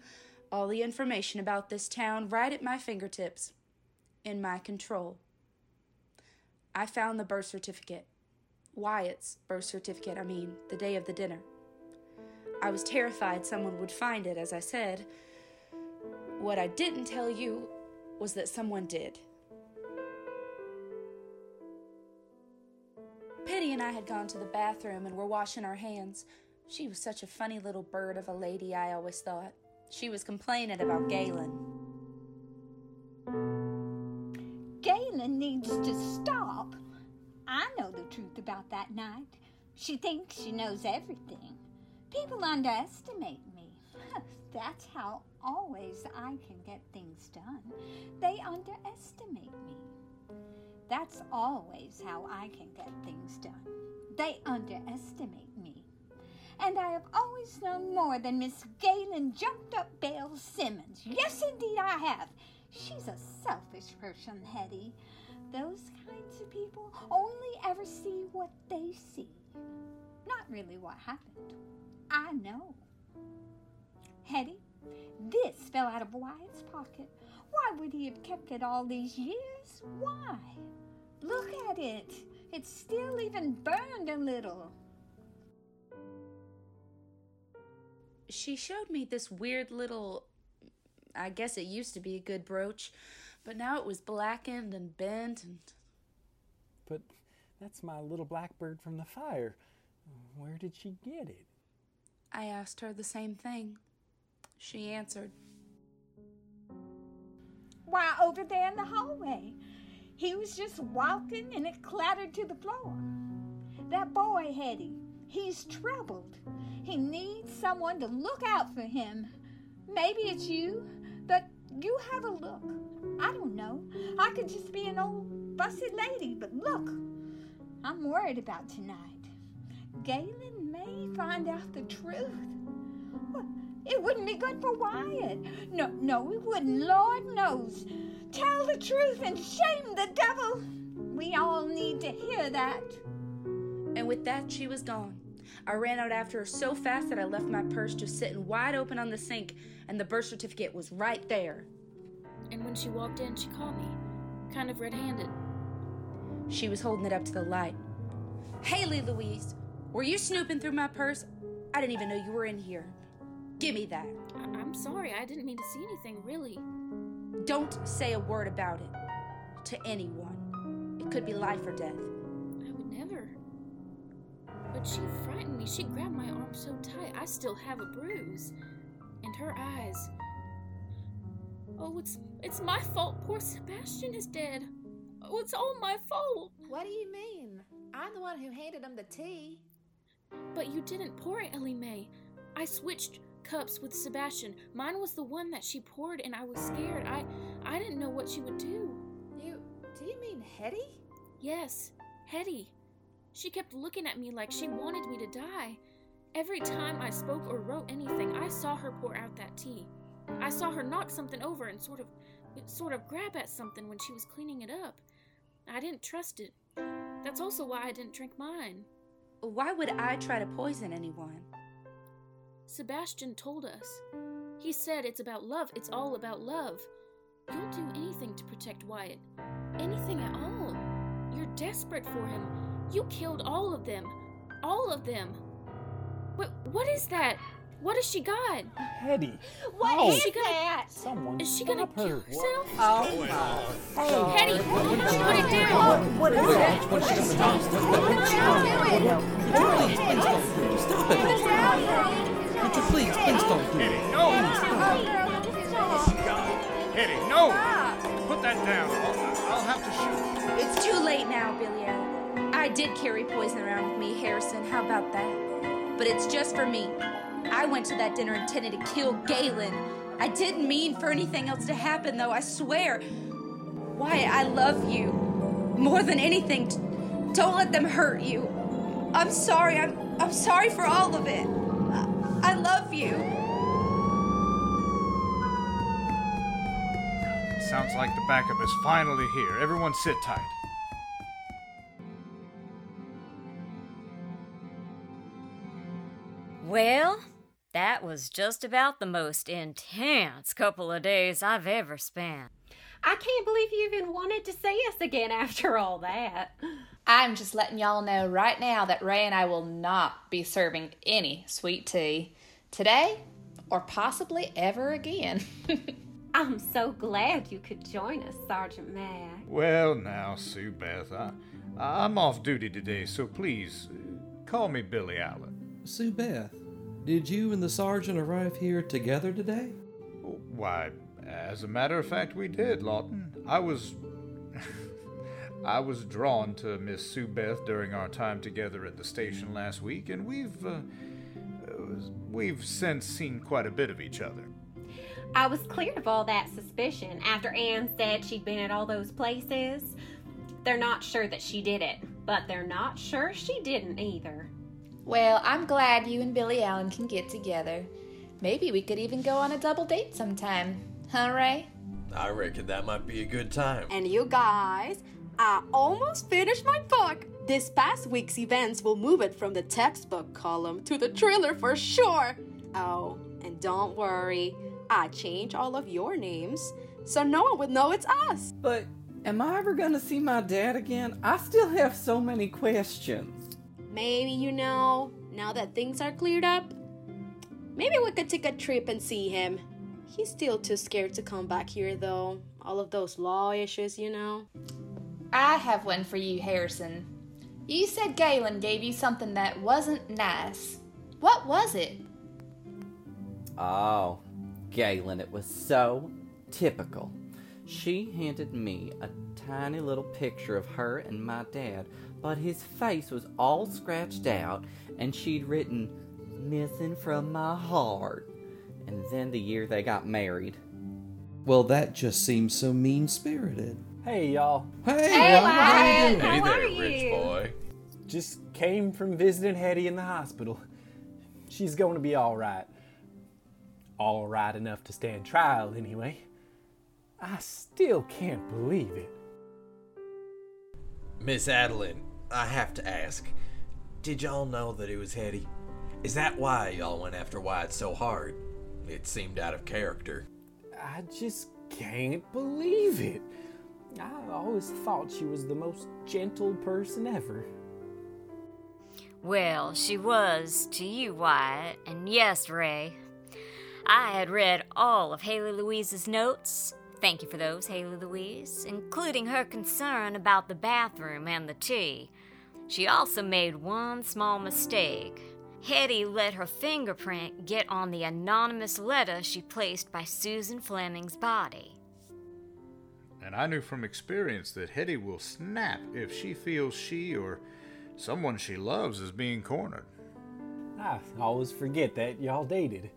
All the information about this town right at my fingertips, in my control. I found the birth certificate. Wyatt's birth certificate, I mean, the day of the dinner. I was terrified someone would find it, as I said. What I didn't tell you was that someone did. Pitty and I had gone to the bathroom and were washing our hands. She was such a funny little bird of a lady, I always thought. She was complaining about Galen. Galen needs to stop. I know the truth about that night. She thinks she knows everything. People underestimate me. That's how always I can get things done. They underestimate me. That's always how I can get things done. They underestimate me. And I have always known more than Miss Galen jumped up Belle Simmons. Yes, indeed, I have. She's a selfish person, Hetty. Those kinds of people only ever see what they see, not really what happened. I know. Hetty, this fell out of Wyatt's pocket. Why would he have kept it all these years? Why? Look at it. It's still even burned a little. She showed me this weird little. I guess it used to be a good brooch, but now it was blackened and bent and. But that's my little blackbird from the fire. Where did she get it? I asked her the same thing. She answered. Why, over there in the hallway. He was just walking and it clattered to the floor. That boy, Hetty, he's troubled. He needs someone to look out for him. Maybe it's you, but you have a look. I don't know. I could just be an old fussy lady, but look, I'm worried about tonight. Galen may find out the truth. It wouldn't be good for Wyatt. No, no, it wouldn't. Lord knows. Tell the truth and shame the devil. We all need to hear that. And with that, she was gone. I ran out after her so fast that I left my purse just sitting wide open on the sink, and the birth certificate was right there. And when she walked in, she caught me, kind of red handed. She was holding it up to the light. Haley Louise, were you snooping through my purse? I didn't even know you were in here. Give me that. I- I'm sorry, I didn't mean to see anything, really. Don't say a word about it to anyone. It could be life or death. She frightened me. She grabbed my arm so tight, I still have a bruise. And her eyes. Oh, it's it's my fault. Poor Sebastian is dead. Oh, it's all my fault. What do you mean? I'm the one who handed him the tea. But you didn't pour it, Ellie Mae. I switched cups with Sebastian. Mine was the one that she poured, and I was scared. I I didn't know what she would do. You do you mean Hetty? Yes, Hetty. She kept looking at me like she wanted me to die. Every time I spoke or wrote anything, I saw her pour out that tea. I saw her knock something over and sort of sort of grab at something when she was cleaning it up. I didn't trust it. That's also why I didn't drink mine. Why would I try to poison anyone? Sebastian told us. He said it's about love, it's all about love. You'll do anything to protect Wyatt. Anything at all. You're desperate for him. You killed all of them. All of them. What what is that? What has she got? Hetty. What Oh. is she gonna that? Someone Is she gonna stop her. kill herself? Oh my Hey. Hetty, put it down. What is that? What is that? Stop! Please, please don't do it. Stop it! Would you please, please don't do it. Hetty, No! Hetty, no! Put that down. I'll, I'll have to shoot. It's too late now, Billy Allen. I did carry poison around with me, Harrison. How about that? But it's just for me. I went to that dinner intending to kill Galen. I didn't mean for anything else to happen, though, I swear. Why, I love you. More than anything, Don't let them hurt you. I'm sorry. I'm I'm sorry for all of it. I, I love you. Sounds like the backup is finally here. Everyone sit tight. Well, that was just about the most intense couple of days I've ever spent. I can't believe you even wanted to see us again after all that. I'm just letting y'all know right now that Ray and I will not be serving any sweet tea today or possibly ever again. I'm so glad you could join us, Sergeant Mac. Well, now, Sue Beth, I, I'm off duty today, so please uh, call me Billy Allen. Sue Beth, did you and the sergeant arrive here together today? Why, as a matter of fact, we did, Lawton. I was. I was drawn to Miss Sue Beth during our time together at the station last week, and we've. Uh, we've since seen quite a bit of each other. I was cleared of all that suspicion after Anne said she'd been at all those places. They're not sure that she did it, but they're not sure she didn't either. Well, I'm glad you and Billy Allen can get together. Maybe we could even go on a double date sometime. Huh, Ray? I reckon that might be a good time. And you guys, I almost finished my book. This past week's events will move it from the textbook column to the trailer for sure. Oh, and don't worry, I changed all of your names so no one would know it's us. But am I ever gonna see my dad again? I still have so many questions. Maybe you know, now that things are cleared up, maybe we could take a trip and see him. He's still too scared to come back here, though. All of those law issues, you know. I have one for you, Harrison. You said Galen gave you something that wasn't nice. What was it? Oh, Galen, it was so typical. She handed me a tiny little picture of her and my dad, but his face was all scratched out, and she'd written, Missing from my heart. And then the year they got married. Well, that just seems so mean spirited. Hey, y'all. Hey, Hey, Ron, Ryan. how you doing? Hey How there, are rich you? boy. Just came from visiting Hetty in the hospital. She's going to be all right. All right enough to stand trial, anyway. I still can't believe it. Miss Adeline, I have to ask. Did y'all know that it was Hetty? Is that why y'all went after Wyatt so hard? It seemed out of character. I just can't believe it. I always thought she was the most gentle person ever. Well, she was to you, Wyatt, and yes, Ray. I had read all of Haley Louise's notes. Thank you for those, Haley Louise, including her concern about the bathroom and the tea. She also made one small mistake. Hetty let her fingerprint get on the anonymous letter she placed by Susan Fleming's body. And I knew from experience that Hetty will snap if she feels she or someone she loves is being cornered. I always forget that y'all dated.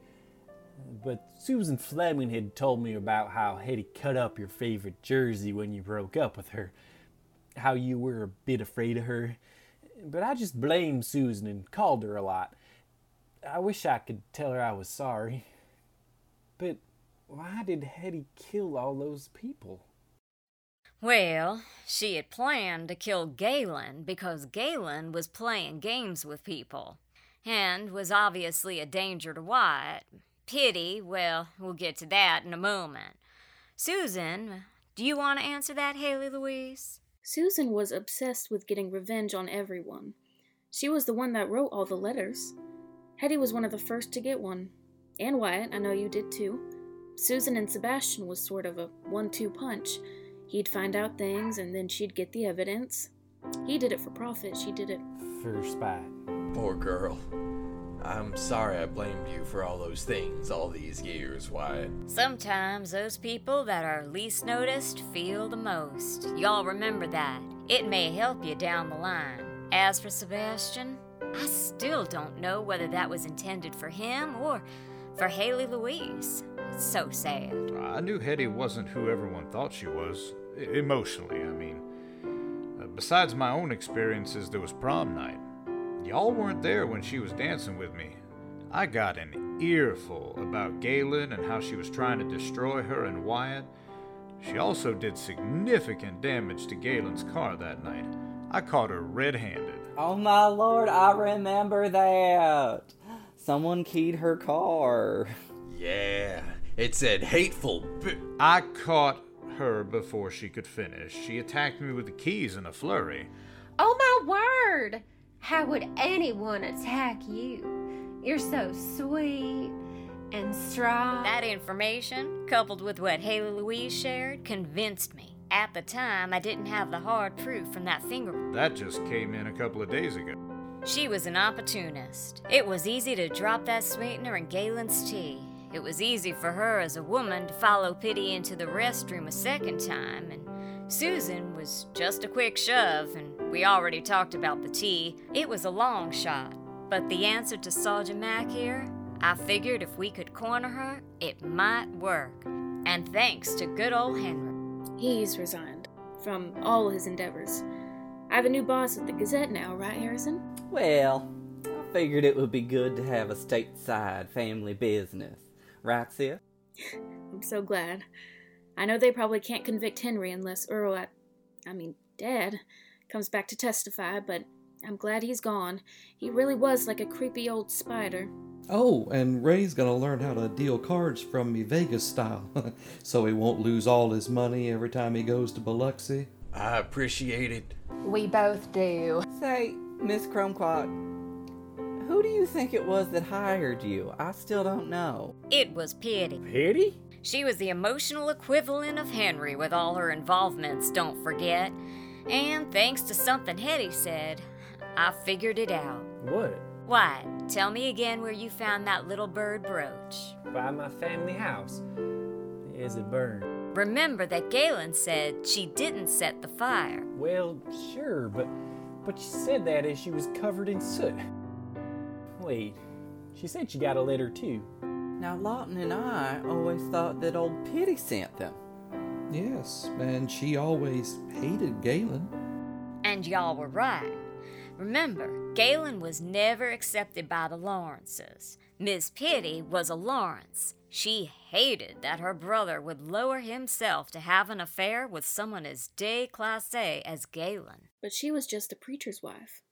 But Susan Fleming had told me about how Hetty cut up your favorite jersey when you broke up with her. How you were a bit afraid of her. But I just blamed Susan and called her a lot. I wish I could tell her I was sorry. But why did Hetty kill all those people? Well, she had planned to kill Galen because Galen was playing games with people and was obviously a danger to Wyatt. Pitty, well, we'll get to that in a moment. Susan, do you want to answer that, Haley Louise? Susan was obsessed with getting revenge on everyone. She was the one that wrote all the letters. Hetty was one of the first to get one. And Wyatt, I know you did too. Susan and Sebastian was sort of a one two punch. He'd find out things and then she'd get the evidence. He did it for profit, she did it. For spite. Poor girl. I'm sorry I blamed you for all those things all these years, Wyatt. Sometimes those people that are least noticed feel the most. Y'all remember that. It may help you down the line. As for Sebastian, I still don't know whether that was intended for him or for Haley Louise. It's so sad. I knew Hetty wasn't who everyone thought she was, emotionally, I mean. Uh, besides my own experiences, there was prom night. Y'all weren't there when she was dancing with me. I got an earful about Galen and how she was trying to destroy her and Wyatt. She also did significant damage to Galen's car that night. I caught her red handed. Oh my lord, I remember that. Someone keyed her car. Yeah, it said hateful. B- I caught her before she could finish. She attacked me with the keys in a flurry. Oh my word! How would anyone attack you? You're so sweet and strong. That information, coupled with what Haley Louise shared, convinced me. At the time, I didn't have the hard proof from that finger. That just came in a couple of days ago. She was an opportunist. It was easy to drop that sweetener in Galen's tea. It was easy for her as a woman to follow Pitty into the restroom a second time, and Susan was just a quick shove, and we already talked about the tea. It was a long shot. But the answer to Sergeant Mack here, I figured if we could corner her, it might work. And thanks to good old Henry. He's resigned from all his endeavors. I have a new boss at the Gazette now, right, Harrison? Well, I figured it would be good to have a stateside family business. Right, Sis? I'm so glad. I know they probably can't convict Henry unless Earl, I, I mean, Dad, comes back to testify, but I'm glad he's gone. He really was like a creepy old spider. Oh, and Ray's gonna learn how to deal cards from me Vegas style, so he won't lose all his money every time he goes to Biloxi. I appreciate it. We both do. Say, Miss Chromquat, who do you think it was that hired you? I still don't know. It was Pitty. Pitty? She was the emotional equivalent of Henry with all her involvements, don't forget. And thanks to something Hetty said, I figured it out. What? Why, tell me again where you found that little bird brooch. By my family house. Is it burned? Remember that Galen said she didn't set the fire. Well, sure, but but she said that as she was covered in soot. Wait, she said she got a letter too. Now, Lawton and I always thought that old Pitty sent them. Yes, and she always hated Galen. And y'all were right. Remember, Galen was never accepted by the Lawrences. Miss Pitty was a Lawrence. She hated that her brother would lower himself to have an affair with someone as déclassé as Galen. But she was just a preacher's wife.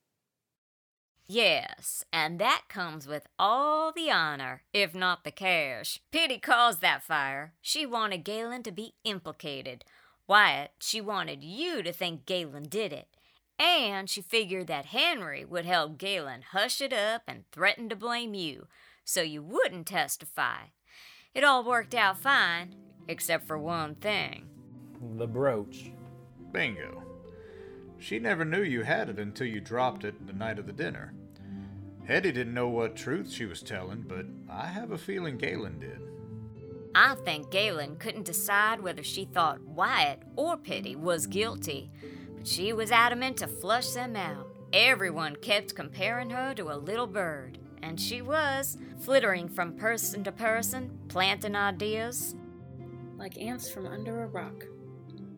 Yes, and that comes with all the honor, if not the cash. Pitty caused that fire. She wanted Galen to be implicated. Wyatt, she wanted you to think Galen did it. And she figured that Henry would help Galen hush it up and threaten to blame you, so you wouldn't testify. It all worked out fine, except for one thing. The brooch. Bingo. She never knew you had it until you dropped it the night of the dinner. Hetty didn't know what truth she was telling, but I have a feeling Galen did. I think Galen couldn't decide whether she thought Wyatt or Pitty was guilty, but she was adamant to flush them out. Everyone kept comparing her to a little bird, and she was, flittering from person to person, planting ideas. Like ants from under a rock.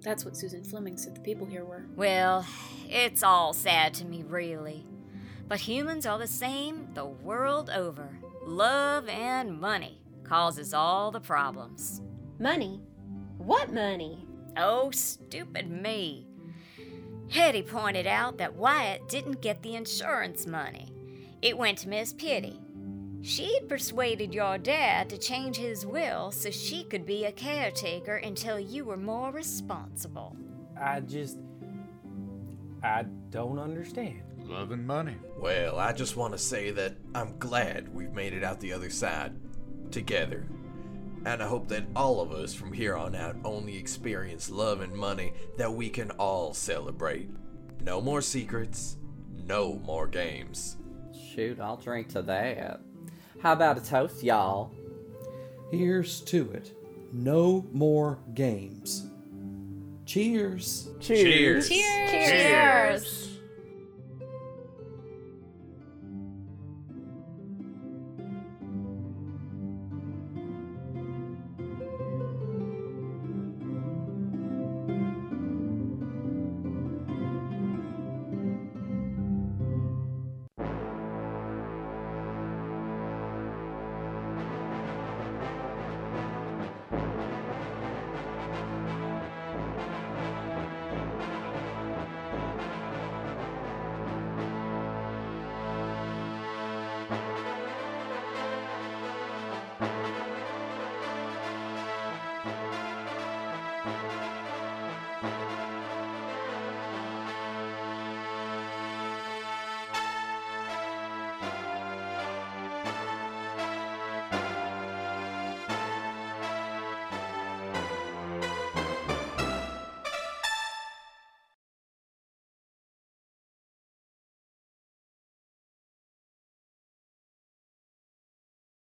That's what Susan Fleming said the people here were. Well, it's all sad to me, really. But humans are the same the world over. Love and money causes all the problems. Money? What money? Oh, stupid me. Hetty pointed out that Wyatt didn't get the insurance money. It went to Miss Pitty. She'd persuaded your dad to change his will so she could be a caretaker until you were more responsible. I just. I don't understand. Love and money. Well, I just want to say that I'm glad we've made it out the other side together. And I hope that all of us from here on out only experience love and money that we can all celebrate. No more secrets, no more games. Shoot, I'll drink to that. How about a toast, y'all? Here's to it. No more games. Cheers. Cheers. Cheers. Cheers.